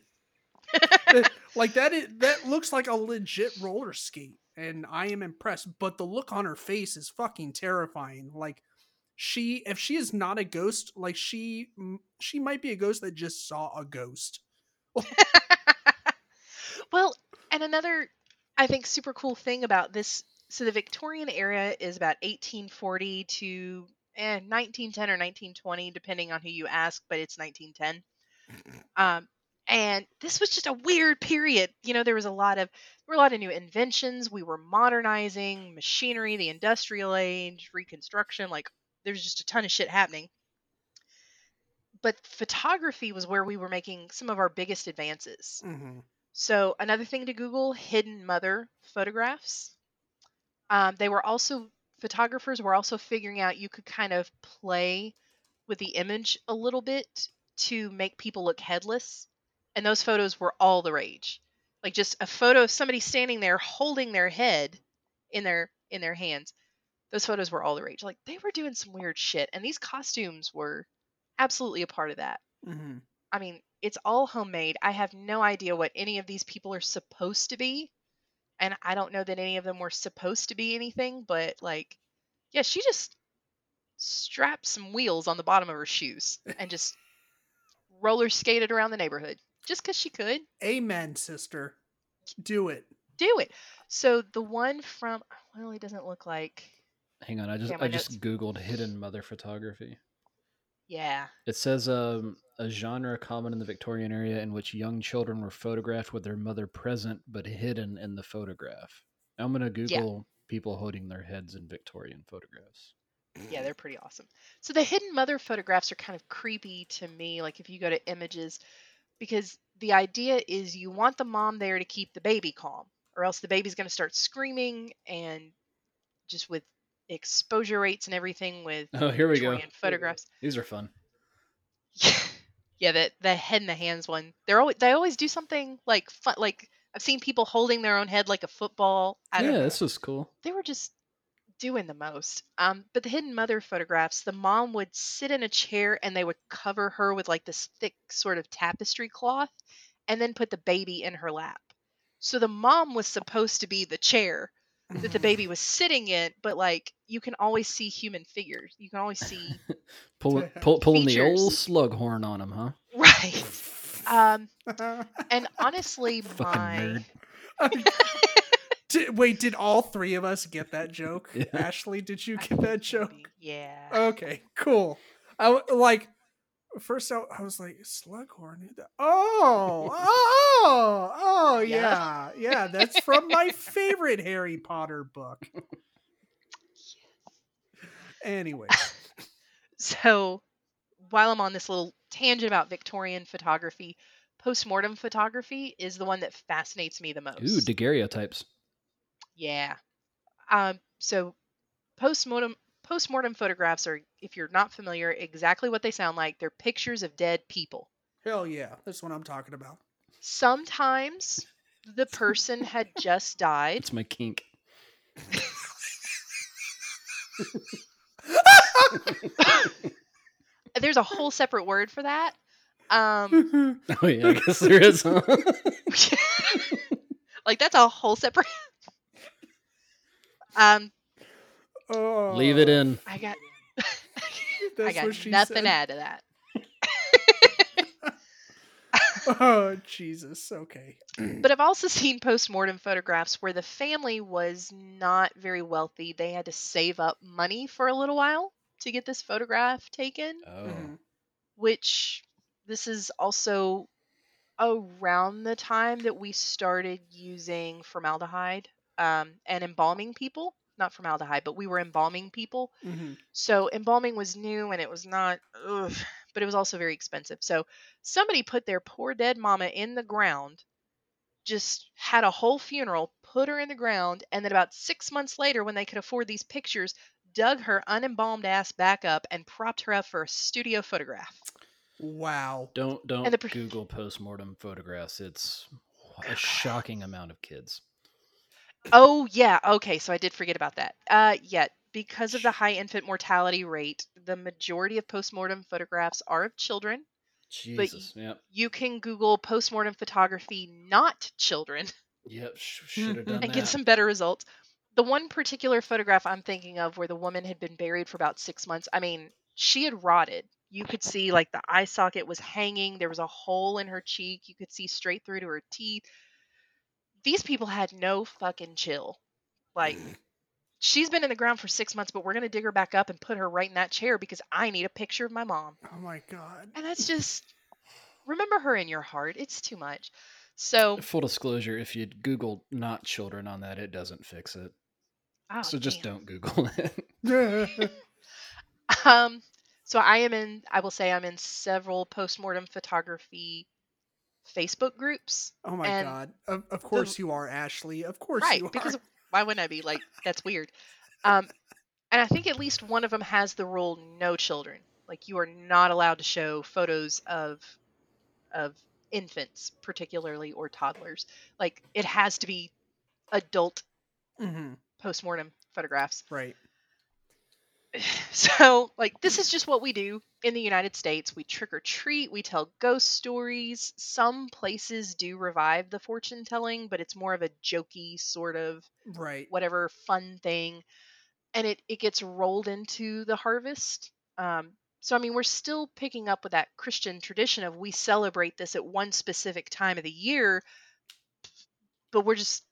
A: like that is that looks like a legit roller skate and i am impressed but the look on her face is fucking terrifying like she if she is not a ghost like she she might be a ghost that just saw a ghost
C: well, and another, I think, super cool thing about this. So the Victorian era is about 1840 to eh, 1910 or 1920, depending on who you ask, but it's 1910. Um, and this was just a weird period. You know, there was a lot of there were a lot of new inventions. We were modernizing machinery, the industrial age, reconstruction. Like there's just a ton of shit happening. But photography was where we were making some of our biggest advances.
A: Mhm.
C: So another thing to Google: hidden mother photographs. Um, they were also photographers were also figuring out you could kind of play with the image a little bit to make people look headless, and those photos were all the rage. Like just a photo of somebody standing there holding their head in their in their hands. Those photos were all the rage. Like they were doing some weird shit, and these costumes were absolutely a part of that.
A: Mhm.
C: I mean, it's all homemade. I have no idea what any of these people are supposed to be. And I don't know that any of them were supposed to be anything, but like, yeah, she just strapped some wheels on the bottom of her shoes and just roller skated around the neighborhood just because she could
A: amen sister do it
C: do it. So the one from, well, it doesn't look like,
B: Hang on, I just
C: Yeah, my
B: I just googled hidden mother photography.
C: yeah.
B: It says um, a genre common in the Victorian area in which young children were photographed with their mother present but hidden in the photograph. I'm gonna Google people holding their heads in Victorian photographs.
C: Yeah, they're pretty awesome. So the hidden mother photographs are kind of creepy to me. Like if you go to images, because the idea is you want the mom there to keep the baby calm, or else the baby's going to start screaming and just with exposure rates and everything with
B: Oh, here we go.
C: Victorian photographs.
B: These are fun.
C: yeah, the the head in the hands one. They're always they always do something like fun. Like I've seen people holding their own head like a football. I
B: yeah, this was cool.
C: they were just doing the most. Um, but the hidden mother photographs, the mom would sit in a chair and they would cover her with like this thick sort of tapestry cloth and then put the baby in her lap. So the mom was supposed to be the chair that the baby was sitting in, but like you can always see human figures. You can always see
B: Pull, pull, pulling the old Slughorn on him, huh?
C: right. Um, and honestly, my.
A: Did, wait did all three of us get that joke
B: Yeah.
A: ashley did you get that joke
C: yeah.
A: Okay, cool. I w- like first I, I was like Slughorn. Oh, oh, oh, yeah,
C: Yeah.
A: yeah. That's from my favorite Harry Potter book. Anyway,
C: So, while I'm on this little tangent about Victorian photography, postmortem photography is the one that fascinates me the most.
B: Ooh, daguerreotypes.
C: Yeah. Um, so, postmortem postmortem photographs are, if you're not familiar, exactly what they sound like. They're pictures of dead people.
A: hell yeah, that's what I'm talking about.
C: Sometimes the person had just died.
B: It's my kink.
C: There's a whole separate word for that. Um,
B: Oh yeah, I guess there is. Huh?
C: like that's a whole separate. Um,
A: oh,
B: Leave it in.
C: I got. I got
A: what she
C: nothing
A: said.
C: to add to that.
A: Oh Jesus. Okay.
C: But I've also seen postmortem photographs where the family was not very wealthy. They had to save up money for a little while to get this photograph taken,
B: Oh.
A: Mhm.
C: which this is also around the time that we started using formaldehyde um, and embalming people. Not formaldehyde, but we were embalming people.
A: Mhm.
C: So embalming was new and it was not, ugh, but it was also very expensive. So somebody put their poor dead mama in the ground just had a whole funeral, put her in the ground, and then about six months later, when they could afford these pictures, dug her unembalmed ass back up and propped her up for a studio photograph.
A: Wow.
B: Don't don't
C: And the pr-
B: Google postmortem photographs. It's a shocking amount of kids.
C: Oh yeah, okay, so I did forget about that. Uh yeah, because of the high infant mortality rate, the majority of postmortem photographs are of children.
B: Jesus. Yep.
C: You can Google postmortem photography not children
B: Yep. Sh- Should have done
C: and
B: that.
C: get some better results. The one particular photograph I'm thinking of where the woman had been buried for about 6 months, I mean, she had rotted. You could see like the eye socket was hanging, there was a hole in her cheek, you could see straight through to her teeth. These people had no fucking chill. Like she's been in the ground for six months, but we're gonna dig her back up and put her right in that chair because I need a picture of my mom.
A: Oh my god.
C: And that's just remember her in your heart. It's too much. So
B: Full disclosure: if you'd Google "not children" on that, it doesn't fix it.
C: oh,
B: so just
C: damn.
B: don't Google it.
C: Um so I am in I will say I'm in several postmortem photography Facebook groups.
A: oh my
C: And
A: god. Of, of course you are, Ashley. Of course
C: Right,
A: you are.
C: because why wouldn't I be? Like that's weird. Um and I think at least one of them has the rule no children. Like you are not allowed to show photos of of infants particularly or toddlers. Like it has to be adult
A: hmm
C: postmortem photographs.
A: Right.
C: So, like, this is just what we do in the United States. We trick or treat, we tell ghost stories. Some places do revive the fortune telling, but it's more of a jokey sort of
A: Right.
C: whatever fun thing. And it, it gets rolled into the harvest. Um, so, I mean, we're still picking up with that Christian tradition of we celebrate this at one specific time of the year, but we're just,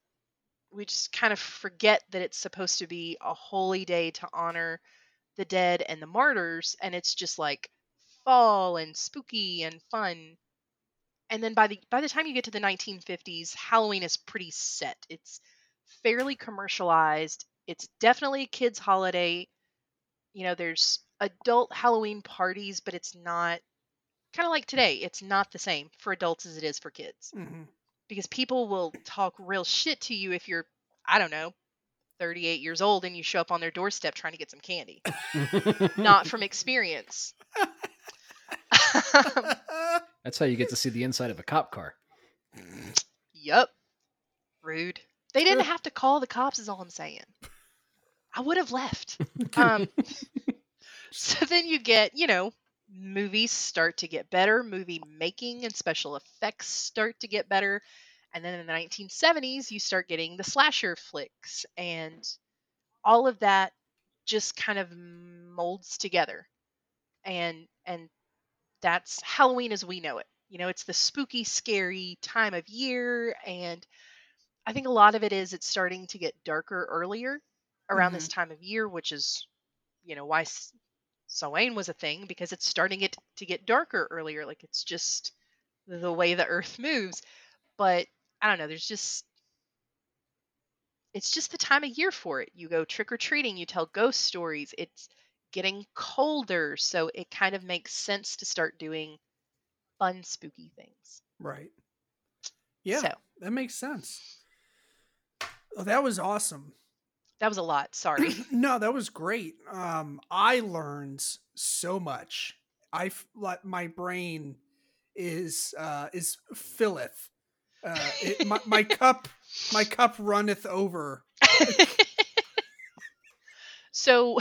C: we just kind of forget that it's supposed to be a holy day to honor the dead and the martyrs and it's just like fall and spooky and fun. And then by the by the time you get to the 1950s halloween is pretty set. It's fairly commercialized. It's definitely a kids holiday. You know there's adult halloween parties but it's not kind of like today it's not the same for adults as it is for kids.
A: Hmm
C: because people will talk real shit to you if you're i don't know 38 years old and you show up on their doorstep trying to get some candy not from experience.
B: That's how you get to see the inside of a cop car.
C: yup. Rude. They didn't have to call the cops, is all I'm saying. I would have left. Um, so then you get, you know, movies start to get better, movie making and special effects start to get better. And then in the 1970s, you start getting the slasher flicks, and all of that just kind of molds together. And and that's Halloween as we know it. You know, it's the spooky, scary time of year, and I think a lot of it is it's starting to get darker earlier around this mm-hmm. time of year, which is, you know, why Samhain was a thing because it's starting it to get darker earlier. Like it's just the way the Earth moves. But I don't know. There's just it's just the time of year for it. You go trick or treating, you tell ghost stories. It's getting colder, so it kind of makes sense to start doing fun, spooky things.
A: Right. Yeah,
C: So
A: that makes sense. Oh, that was awesome.
C: that was a lot. Sorry.
A: no, that was great. Um, I learned so much. I like my brain is uh is filleth. Uh, it, my, my cup my cup runneth over.
C: so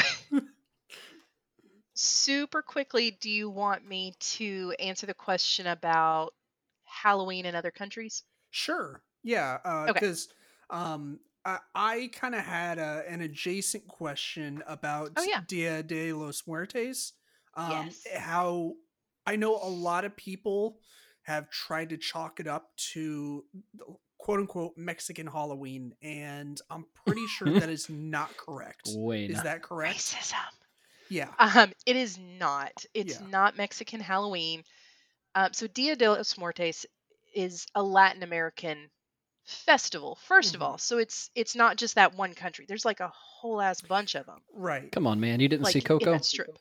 C: super quickly, do you want me to answer the question about Halloween in other countries?
A: Sure. Yeah.
C: Okay.
A: Because um, I, I kind of had a, an adjacent question about
C: Oh, yeah.
A: Dia de los Muertos. Um,
C: Yes.
A: How I know a lot of people have tried to chalk it up to quote unquote Mexican Halloween, and I'm pretty sure that is not correct.
B: Way
A: Is that correct?
C: Racism.
A: Yeah.
C: Um, it is not. It's
A: Yeah.
C: not Mexican Halloween. Um, so Dia de los Muertos is a Latin American festival, 1st of
A: Mhm.
C: all. So it's it's not just that one country. There's like a whole ass bunch of them.
A: Right.
B: Come on, man. You didn't
C: Like
B: see
C: in
B: Coco?
C: strip.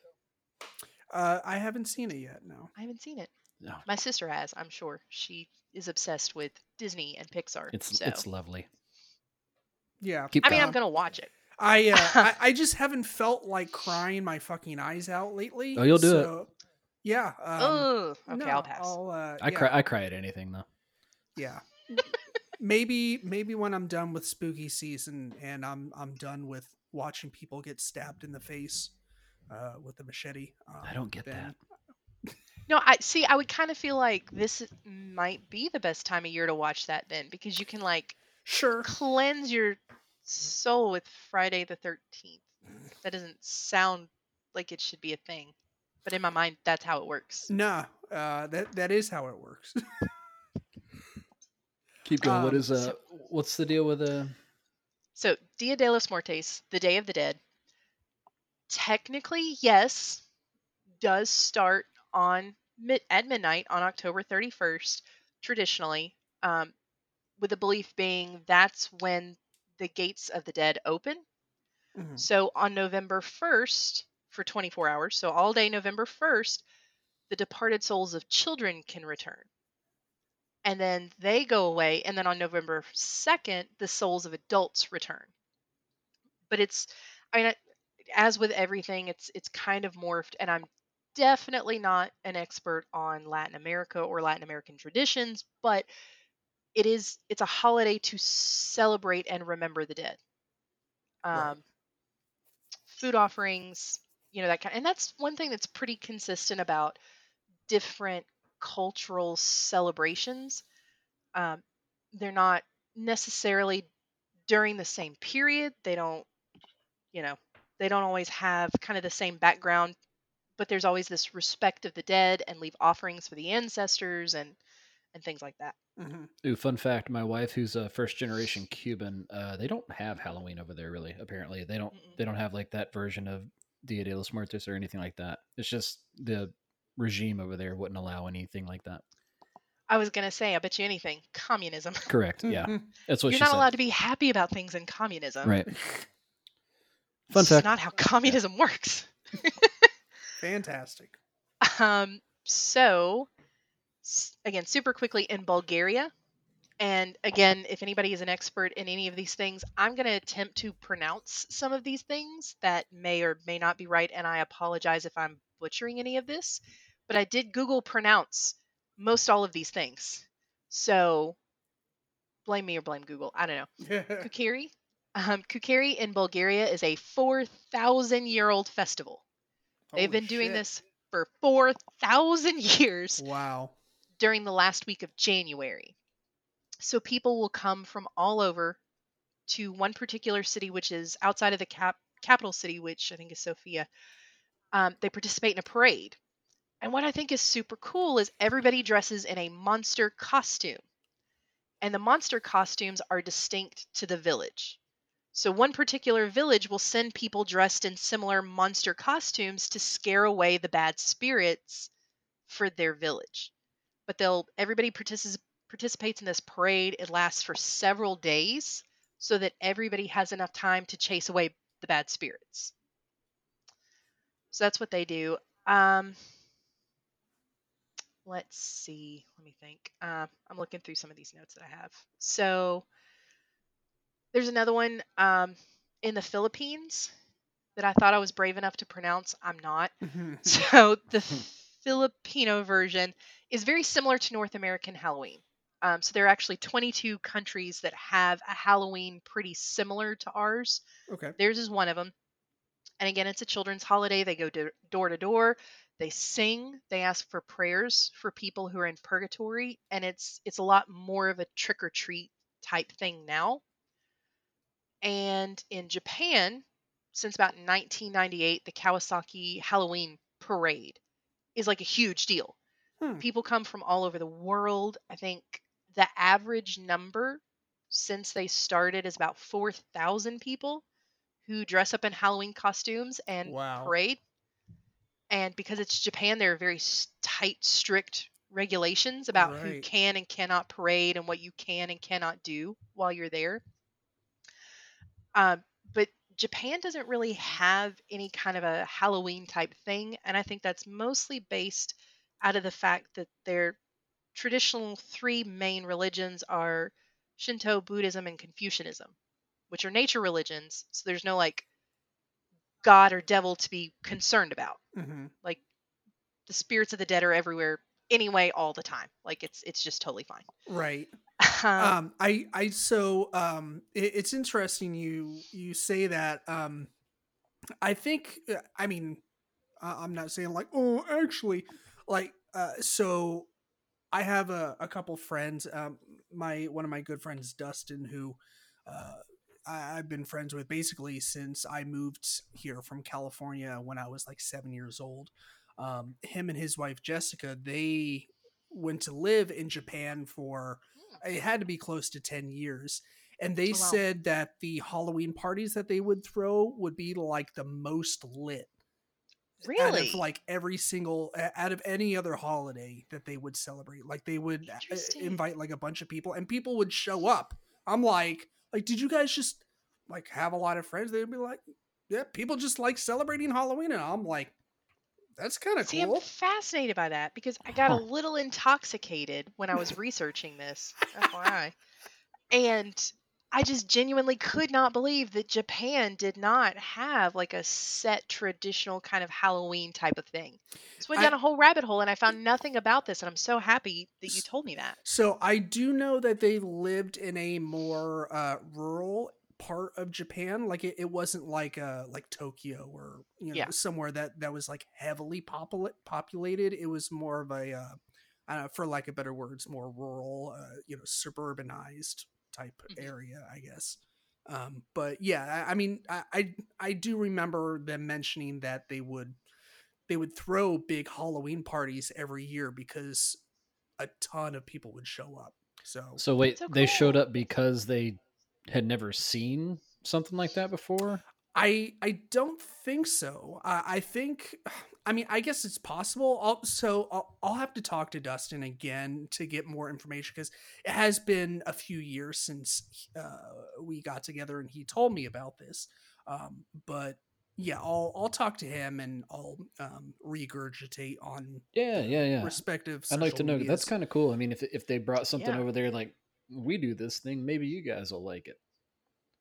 A: Uh, I haven't seen it yet. No.
C: I haven't seen it.
B: No,
C: My sister has, I'm sure. She is obsessed with Disney and Pixar.
B: it's
C: so.
B: it's lovely.
A: Yeah.
B: Keep
C: I mean. I'm gonna watch it.
A: I, uh, I I just haven't felt like crying my fucking eyes out lately.
B: Oh, you'll do it.
A: Yeah. Um,
C: oh, okay,
A: no,
C: I'll pass.
A: I'll, uh,
B: I
A: yeah,
B: cry. I cry at anything though.
A: Yeah. maybe maybe when I'm done with spooky season and I'm I'm done with watching people get stabbed in the face uh, with a machete. Um,
B: I don't get
A: then-
C: No, I see. I would kind of feel like this is- might be the best time of year to watch that then, because you can like
A: Sure.
C: cleanse your soul with Friday the Thirteenth. That doesn't sound like it should be a thing, but in my mind, that's how it works.
A: Nah. Uh, that that is how it works.
B: Keep going. what
A: Um,
B: is uh?
C: so-
B: what's the deal with uh?
C: So, Dia de los Muertos, the Day of the Dead, technically, yes, does start on mid- at midnight on October 31st, traditionally, um, with the belief being that's when the gates of the dead open.
A: Mhm.
C: So, on November 1st, for 24 hours, so all day November 1st, the departed souls of children can return. And then they go away, and then on November 2nd, the souls of adults return. But it's, I mean, as with everything, it's it's kind of morphed, and I'm definitely not an expert on Latin America or Latin American traditions, but it is it's a holiday to celebrate and remember the dead.
A: Right.
C: Um, food offerings, you know that kind, and that's one thing that's pretty consistent about different cultural celebrations. Um, they're not necessarily during the same period. They don't, you know, they don't always have kind of the same background, but there's always this respect of the dead and leave offerings for the ancestors and and things like that.
A: Mhm.
B: Ooh, fun fact: my wife, who's a first generation Cuban, uh, they don't have Halloween over there. Really, apparently, they don't.
C: Mm-mm.
B: They don't have like that version of Dia de los Muertos or anything like that. It's just the regime over there wouldn't allow anything like that.
C: I was gonna say, I bet you anything, communism.
B: Correct. Yeah,
A: Mhm.
B: that's what
C: You're not
B: said.
C: allowed to be happy about things in communism.
B: Right. Fun
C: It's
B: fact.
C: not how communism works.
A: Fantastic.
C: Um, so, again, super quickly in Bulgaria, and again, if anybody is an expert in any of these things, I'm going to attempt to pronounce some of these things that may or may not be right, and I apologize if I'm butchering any of this. But I did Google pronounce most all of these things, so blame me or blame Google. I don't know. Kukeri. Um, Kukeri in Bulgaria is a 4,000 year old festival. They've
A: Holy
C: been doing
A: shit.
C: this for 4,000 years
A: Wow.
C: during the last week of January. So people will come from all over to one particular city, which is outside of the cap- capital city, which I think is Sofia. Um, they participate in a parade. And what I think is super cool is everybody dresses in a monster costume. And the monster costumes are distinct to the village. So one particular village will send people dressed in similar monster costumes to scare away the bad spirits for their village. But they'll everybody particis- participates in this parade. It lasts for several days so that everybody has enough time to chase away the bad spirits. So that's what they do. Um, let's see. Let me think. Uh, I'm looking through some of these notes that I have. So there's another one um, in the Philippines that I thought I was brave enough to pronounce. I'm not.
A: Mhm.
C: So the Filipino version is very similar to North American Halloween. Um, so there are actually 22 countries that have a Halloween pretty similar to ours.
A: okay.
C: Theirs is one of them. And again, it's a children's holiday. They go do- door to door. They sing. They ask for prayers for people who are in purgatory, and it's it's a lot more of a trick or treat type thing now. And in Japan, since about 1998, the Kawasaki Halloween Parade is like a huge deal.
A: Hmm.
C: People come from all over the world. I think the average number since they started is about 4,000 people who dress up in Halloween costumes and
A: Wow.
C: parade. And because it's Japan, there are very tight, strict regulations about who can and cannot parade and what you can and cannot do while you're there. Um, but Japan doesn't really have any kind of a Halloween type thing, and I think that's mostly based out of the fact that their traditional three main religions are Shinto, Buddhism, and Confucianism, which are nature religions. So there's no like god or devil to be concerned about.
A: hmm
C: Like the spirits of the dead are everywhere anyway all the time. Like it's it's just totally fine.
A: Right.
C: Um,
A: um i i so um it, it's interesting you you say that um i think uh, i mean i'm not saying like oh actually like uh so i have a, a couple friends um my one of my good friends dustin who uh I- I've been friends with basically since I moved here from California when I was like seven years old. Um, him and his wife Jessica, they went to live in Japan for it had to be close to 10 years and they
C: Oh, wow.
A: said that the halloween parties that they would throw would be like the most lit out
C: really?
A: of like every single out of any other holiday that they would celebrate like they would uh, invite like a bunch of people and people would show up i'm like like did you guys just like have a lot of friends they'd be like yeah people just like celebrating halloween and i'm like that's kind of
C: See,
A: cool
C: I'm fascinated by that because I got a little intoxicated when I was researching this, FYI. And I just genuinely could not believe that Japan did not have like a set traditional kind of Halloween type of thing. So
A: I went
C: down a whole rabbit hole and I found nothing about this, and I'm so happy that you told me that.
A: So I do know that they lived in a more uh, rural part of Japan. Like it, it wasn't like uh like Tokyo or you know
C: Yeah.
A: somewhere that that was like heavily popul- populated. It was more of a uh, I don't know, for lack of better words, more rural, uh, you know, suburbanized type
C: Mhm.
A: area, I guess. Um, but yeah, I, I mean, I, I I do remember them mentioning that they would they would throw big Halloween parties every year because a ton of people would show up. So,
B: So wait,
C: So
B: they showed up because they had never seen something like that before.
A: I I don't think so. I, I think I mean I guess it's possible. I'll, so I'll, I'll have to talk to Dustin again to get more information because it has been a few years since uh, we got together and he told me about this. Um, but yeah, I'll I'll talk to him and I'll um, regurgitate on
B: Yeah, yeah, yeah.
A: respective.
B: I'd like to
A: social
B: know. That's kind of cool. I mean, if if they brought something
C: Yeah.
B: over there, like we do this thing, maybe you guys will like it.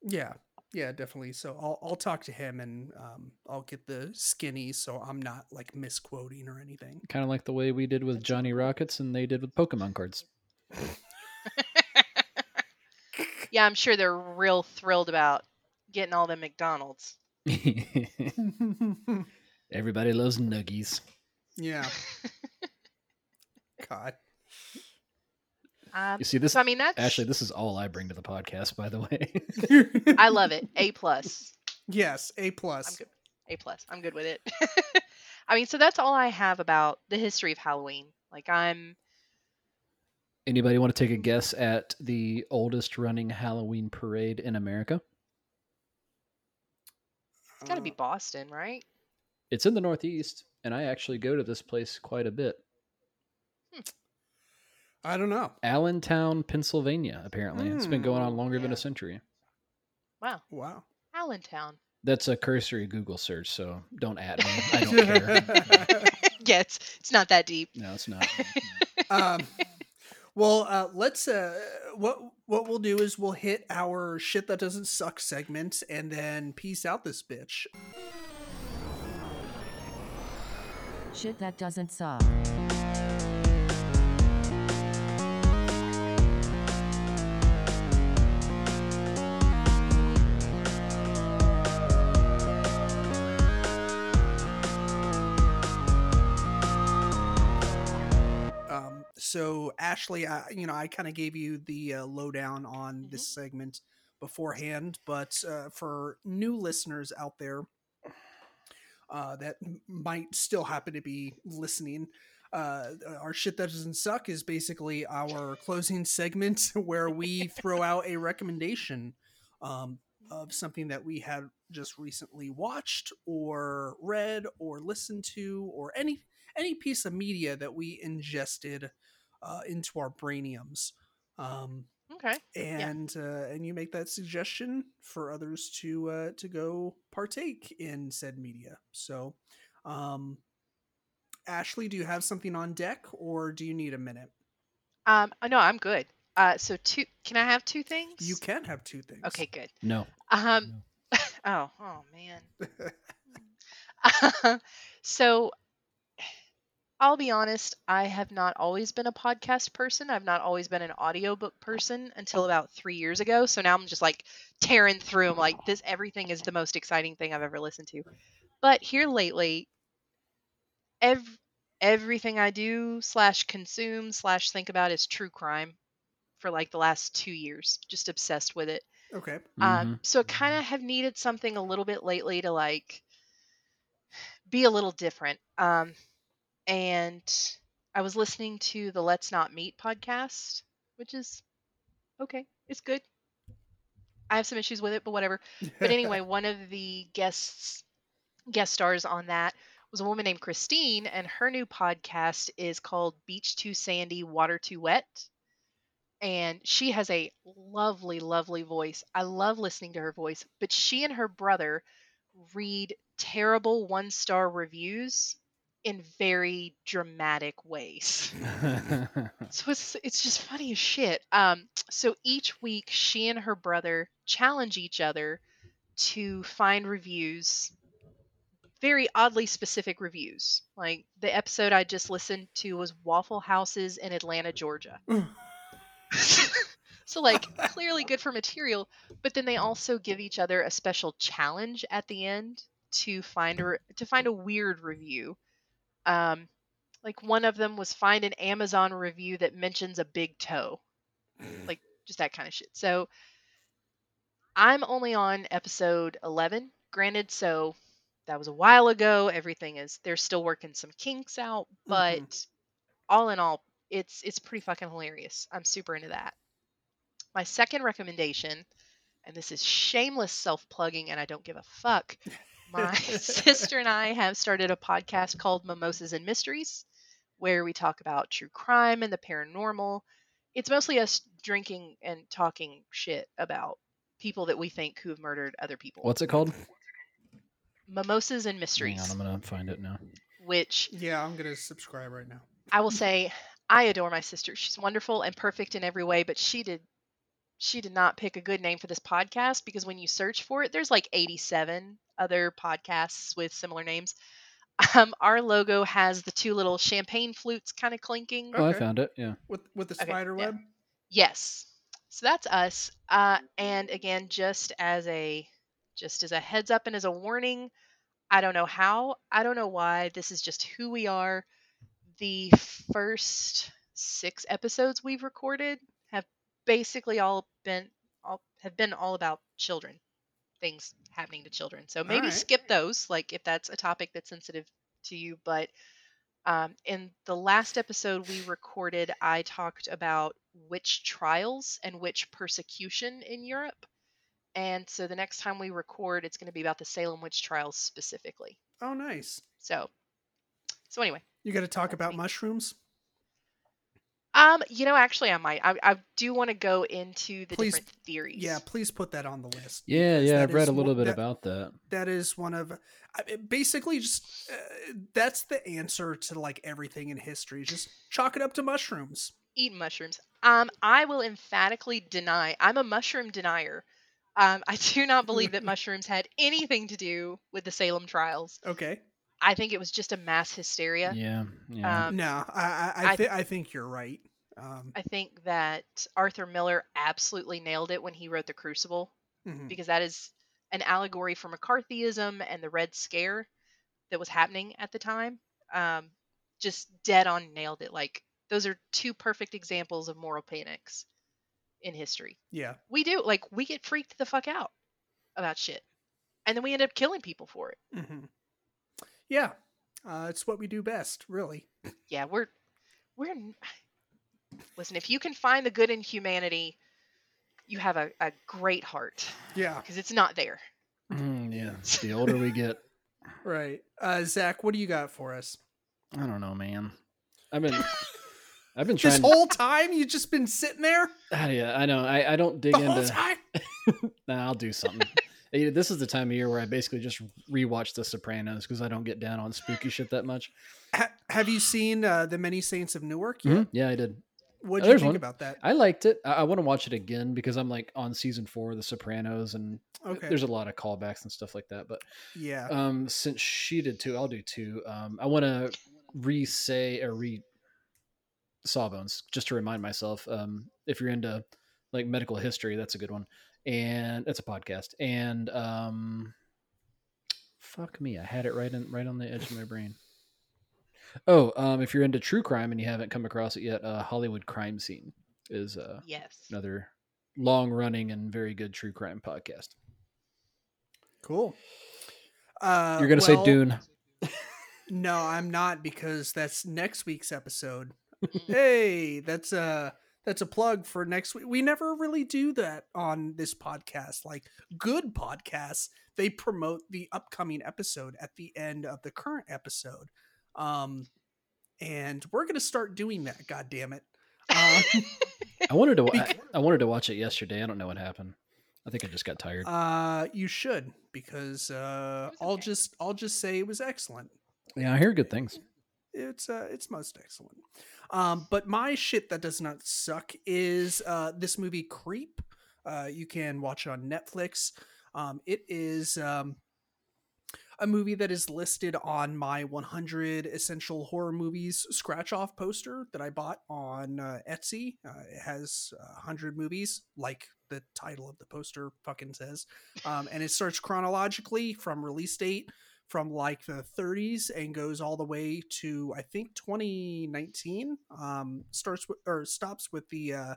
A: Yeah, yeah, definitely. So I'll I'll talk to him and um, I'll get the skinny so I'm not like misquoting or anything.
B: Kind of like the way we did with Johnny. Rockets and they did with Pokemon cards.
C: Yeah, I'm sure they're real thrilled about getting all the McDonald's.
B: Everybody loves nuggies.
A: yeah. God.
C: Um,
B: You see this,
C: so I mean, that's
B: Ashley. This is all I bring to the podcast, by the way.
C: I love it. A plus.
A: yes, A plus.
C: good. A plus. I'm good with it. I mean, so that's all I have about the history of Halloween. Like I'm
B: Anybody want to take a guess at the oldest running Halloween parade in America?
C: it's got to be
A: Uh,
C: Boston, right?
B: It's in the Northeast, and I actually go to this place quite a bit.
A: I don't know.
B: Allentown, Pennsylvania. Apparently, it's been going on
A: Hmm,
B: longer than a century.
C: Wow,
A: Wow.
C: Allentown.
B: That's a cursory Google search, so don't at me. I don't care.
C: yeah, it's it's not that deep.
B: No, it's not.
A: um, well, uh, let's. Uh, what what we'll do is we'll hit our shit that doesn't suck segment and then peace out this bitch.
D: Shit that doesn't suck.
A: So Ashley, I, you know, I kind of gave you the uh, lowdown on
C: Mhm.
A: this segment beforehand, but uh, for new listeners out there uh, that might still happen to be listening, uh, our shit that doesn't suck is basically our closing segment where we throw out a recommendation um, of something that we had just recently watched or read or listened to or any any piece of media that we ingested uh, into our brainiums. Um,
C: Okay.
A: and uh, and you make that suggestion for others to uh, to go partake in said media. So, um, Ashley, do you have something on deck, or do you need a minute?
C: Um, uh, no, I'm good. Uh, so two. Can I have two things?
A: You can have two things.
C: Okay, good.
B: No.
C: Um. oh, oh man. so I'll be honest, I have not always been a podcast person. I've not always been an audiobook person until about 3 years ago. So now I'm just like tearing through them like this everything is the most exciting thing I've ever listened to. But here lately ev- everything I do slash consume slash think about is true crime for like the last 2 years. Just obsessed with it.
A: Okay.
C: Um, so kind of have needed something a little bit lately to like be a little different. Um, and I was listening to the Let's Not Meet podcast, which is okay. It's good. I have some issues with it, but whatever. But anyway, one of the guests guest stars on that was a woman named Christine, and her new podcast is called Beach Too Sandy, Water Too Wet. And she has a lovely, lovely voice. I love listening to her voice, but she and her brother read terrible one star reviews in very dramatic ways. So it's it's just funny as shit. Um, so each week, she and her brother challenge each other to find reviews, very oddly specific reviews. Like the episode I just listened to was Waffle Houses in Atlanta, Georgia. so like clearly good for material, but then they also give each other a special challenge at the end to find a to find a weird review. Um, like one of them was find an Amazon review that mentions a big toe, like just that kind of shit. So I'm only on episode 11. Granted, so that was a while ago. Everything is they're still working some kinks out, but all in all, it's it's pretty fucking hilarious. I'm super into that. My second recommendation, and this is shameless self-plugging, and I don't give a fuck. My sister and I have started a podcast called Mimosas and Mysteries, where we talk about true crime and the paranormal. It's mostly us drinking and talking shit about people that we think who have murdered other people.
B: What's it called?
C: Mimosas and
B: Hang
C: Mysteries,
B: on, I'm gonna find it now.
C: which
A: Yeah, I'm gonna subscribe right now.
C: I will say I adore my sister. She's wonderful and perfect in every way, but she did she did not pick a good name for this podcast because when you search for it, there's like 87 other podcasts with similar names. Um, our logo has the two little champagne flutes kind of clinking.
B: Oh, I found it. Yeah.
A: With with the
C: Okay,
A: spider
C: yeah.
A: web.
C: Yes. So that's us. Uh, and again, just as a just as a heads up and as a warning, I don't know how, I don't know why. This is just who we are. The first six episodes we've recorded have basically all been all have been all about children, things happening to children. So maybe
A: Alright.
C: skip those, like if that's a topic that's sensitive to you. But um, in the last episode we recorded, I talked about witch trials and witch persecution in Europe. And so the next time we record, it's going to be about the Salem witch trials specifically.
A: Oh, nice.
C: So, so anyway,
A: You got to talk about
C: me.
A: mushrooms.
C: Um, you know, actually, I might. I, I do want to go into the
A: Please-
C: different theories.
A: Yeah, please put that on the list.
B: Yeah, yeah. I've read a little
A: one-
B: bit
A: that-
B: about that.
A: That is one of I mean, basically just uh, that's the answer to like everything in history. Just chalk it up to mushrooms.
C: eat mushrooms. Um, I will emphatically deny. I'm a mushroom denier. Um, I do not believe that mushrooms had anything to do with the Salem trials.
A: Okay.
C: I think it was just a mass hysteria.
B: Yeah, yeah.
C: Um,
A: no, I I I,
C: I-
A: thi- I think you're right. Um,
C: I think that Arthur Miller absolutely nailed it when he wrote The Crucible
A: mhm.
C: because that is an allegory for McCarthyism and the Red Scare that was happening at the time. Um, just dead on nailed it. Like those are two perfect examples of moral panics in history.
A: Yeah.
C: We do like we get freaked the fuck out about shit, and then we end up killing people for it.
A: hmm Yeah. Uh, it's what we do best, really.
C: Yeah, we're we're listen. If you can find the good in humanity, you have a, a great heart
A: Yeah.
C: because it's not there.
B: Mm, yeah. The older we get,
A: Right. Uh, Zach, what do you got for us?
B: I don't know, man. I've been, I've been trying
A: This
B: trying.
A: whole time you just been sitting there
B: Ah, yeah, I know. I, I don't dig
A: the whole
B: into.
A: time.
B: Nah, I'll do something. This is the time of year where I basically just rewatch The Sopranos because I don't get down on spooky shit that much.
A: Ha- have you seen uh, the Many Saints of Newark yet?
B: Mhm. Yeah, I did.
A: What
B: Oh,
A: do you think
B: one.
A: about that?
B: I liked it. I, I want to watch it again because I'm like on season four of The Sopranos, and
A: Okay.
B: there's a lot of callbacks and stuff like that. But
A: yeah.
B: um, since she did two, I'll do two. Um, I want to re-say or re Sawbones just to remind myself. Um, if you're into like medical history, that's a good one, and it's a podcast. And um, fuck me, I had it right in right on the edge of my brain. Oh, um, if you're into true crime and you haven't come across it yet, uh, Hollywood Crime Scene is uh,
C: Yes.
B: another long running and very good true crime podcast.
A: Cool. Uh,
B: You're gonna say Dune.
A: No, I'm not because that's next week's episode. Hey, that's a that's a plug for next week. We never really do that on this podcast. Like good podcasts, they promote the upcoming episode at the end of the current episode. Um and we're gonna start doing that, god damn it. Um,
B: I wanted to. wa- I, I wanted to watch it yesterday. I don't know what happened. I think I just got tired.
A: uh you should because uh I'll
C: okay.
A: just I'll just say it was excellent.
B: yeah, I hear good things.
A: it's uh it's most excellent um but my shit that does not suck is uh this movie creep. Uh you can watch it on netflix. Um it is um a movie that is listed on my 100 essential horror movies scratch off poster that i bought on uh, etsy. Uh, it has uh, 100 movies like the title of the poster fucking says. Um, and it starts chronologically from release date from like the 30s and goes all the way to I think 2019. Um, starts with or stops with the uh,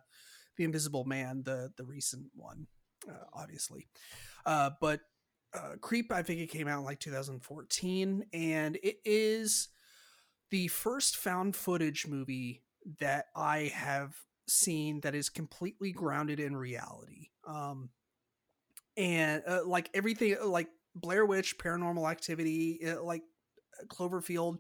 A: the Invisible Man, the the recent one, uh, obviously. Uh, but uh, Creep, I think it came out in like 2014, and it is the first found footage movie that I have seen that is completely grounded in reality. Um, and uh, like everything, like Blair Witch, Paranormal Activity, uh, like Cloverfield,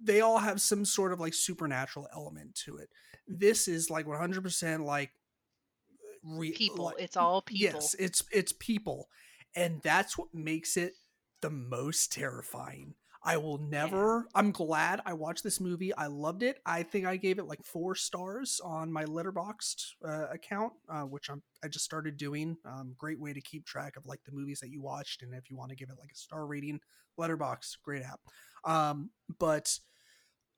A: they all have some sort of like supernatural element to it. This is like 100% like re-
C: People.
A: like-
C: It's all people.
A: Yes, it's it's people, and that's what makes it the most terrifying. I will never. I'm glad I watched this movie. I loved it. I think I gave it like four stars on my Letterboxd uh, account, uh, which I'm I just started doing. Um, great way to keep track of like the movies that you watched, and if you want to give it like a star rating, Letterboxd, great app. Um, but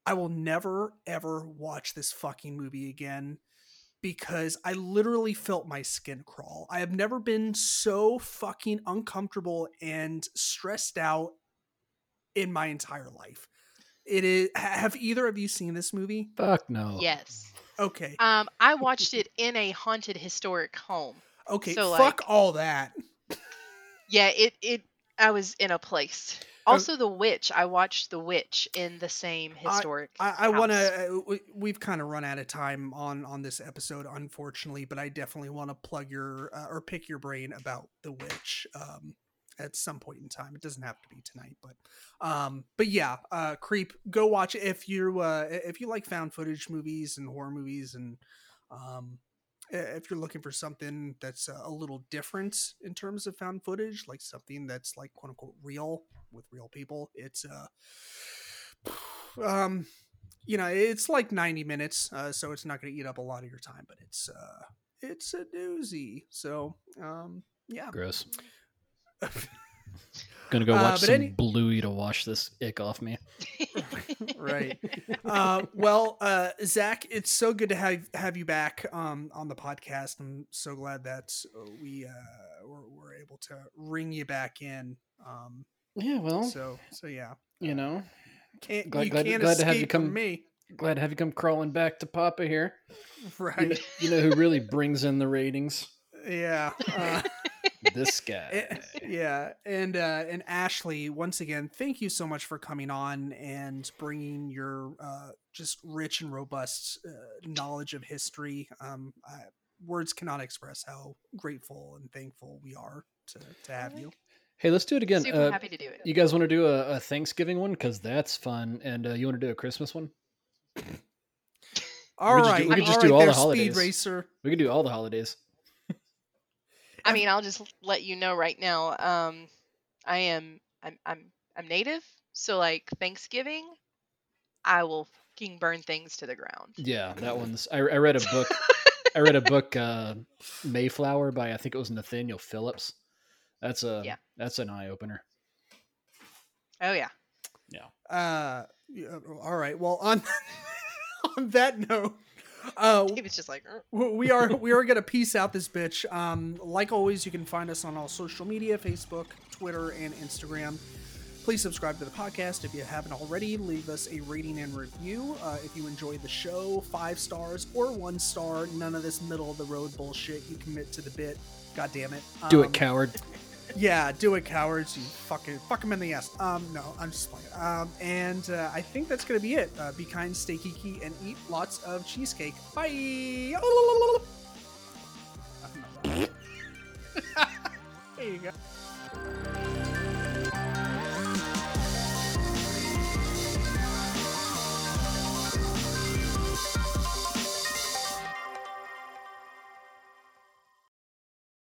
A: I will never ever watch this fucking movie again because I literally felt my skin crawl. I have never been so fucking uncomfortable and stressed out in my entire life. It is have either of you seen this movie?
B: Fuck no.
C: Yes.
A: Okay.
C: Um, I watched it in a haunted historic home.
A: Okay,
C: so,
A: fuck
C: like-
A: all that.
C: Yeah, it it I was in a place.
A: Oh.
C: Also, The Witch. I watched The Witch in the same historic.
A: I, I want to. We've kind of run out of time on on this episode, unfortunately, but I definitely want to plug your uh, or pick your brain about the witch um, at some point in time. It doesn't have to be tonight, but um, but yeah, uh, creep. Go watch it if you uh, if you like found footage movies and horror movies and um, if you're looking for something that's uh, a little different in terms of found footage, like something that's like quote unquote real with real people, it's uh um you know it's like 90 minutes uh, so it's not going to eat up a lot of your time but it's uh it's a doozy so um yeah
B: Gross. Gonna go
A: Uh,
B: watch
A: but
B: some
A: any-
B: Bluey to wash this ick off me.
A: right uh well uh zach it's so good to have have you back um on the podcast i'm so glad that uh, we uh were, were able to ring you back in um
B: Yeah, well,
A: so so yeah
B: you know,
A: can't
B: Glad-
A: you
B: glad-
A: can't
B: glad to have you
A: from
B: come-
A: me
B: glad to have you come crawling back to Papa here. You know,
A: right
B: you know who really brings in the ratings?
A: yeah uh,
B: This guy.
A: Eh, yeah and uh and ashley once again thank you so much for coming on and bringing your uh just rich and robust uh, knowledge of history um I, words cannot express how grateful and thankful we are to to have you
B: Hey, let's do it again.
C: Super
B: Uh,
C: happy to do it.
B: you guys want to do a, a Thanksgiving one because that's fun, and uh, you want to do a Christmas one?
A: all
B: could just
A: right
B: do- we
C: could
A: all
C: just
A: right
B: do all
A: there,
B: the
A: speed
B: holidays.
A: racer
B: We could do all the holidays.
C: I mean, I'll just let you know right now. Um, I am I'm I'm I'm native, so like Thanksgiving, I will fucking burn things to the ground.
B: Yeah, that one's. I, I read a book. I read a book, uh, Mayflower by I think it was Nathaniel Phillips. That's a
C: Yeah.
B: that's an eye opener.
C: Oh yeah. Yeah.
A: Uh, yeah, all right. Well, on on that note, uh,
C: He was just like, "Er."
A: we are we are gonna piece out this bitch. Um, like always, you can find us on all social media: Facebook, Twitter, and Instagram. Please subscribe to the podcast if you haven't already. Leave us a rating and review uh, if you enjoyed the show. Five stars or one star. None of this middle of the road bullshit. You commit to the bit. God damn it.
B: Do
A: Um,
B: it, coward.
A: Yeah, do it, cowards. You fucking fuck them in the ass. Um, no, I'm just playing. Um, and uh, I think that's gonna be it. Uh, be kind, stay geeky, and eat lots of cheesecake. Bye. there you go.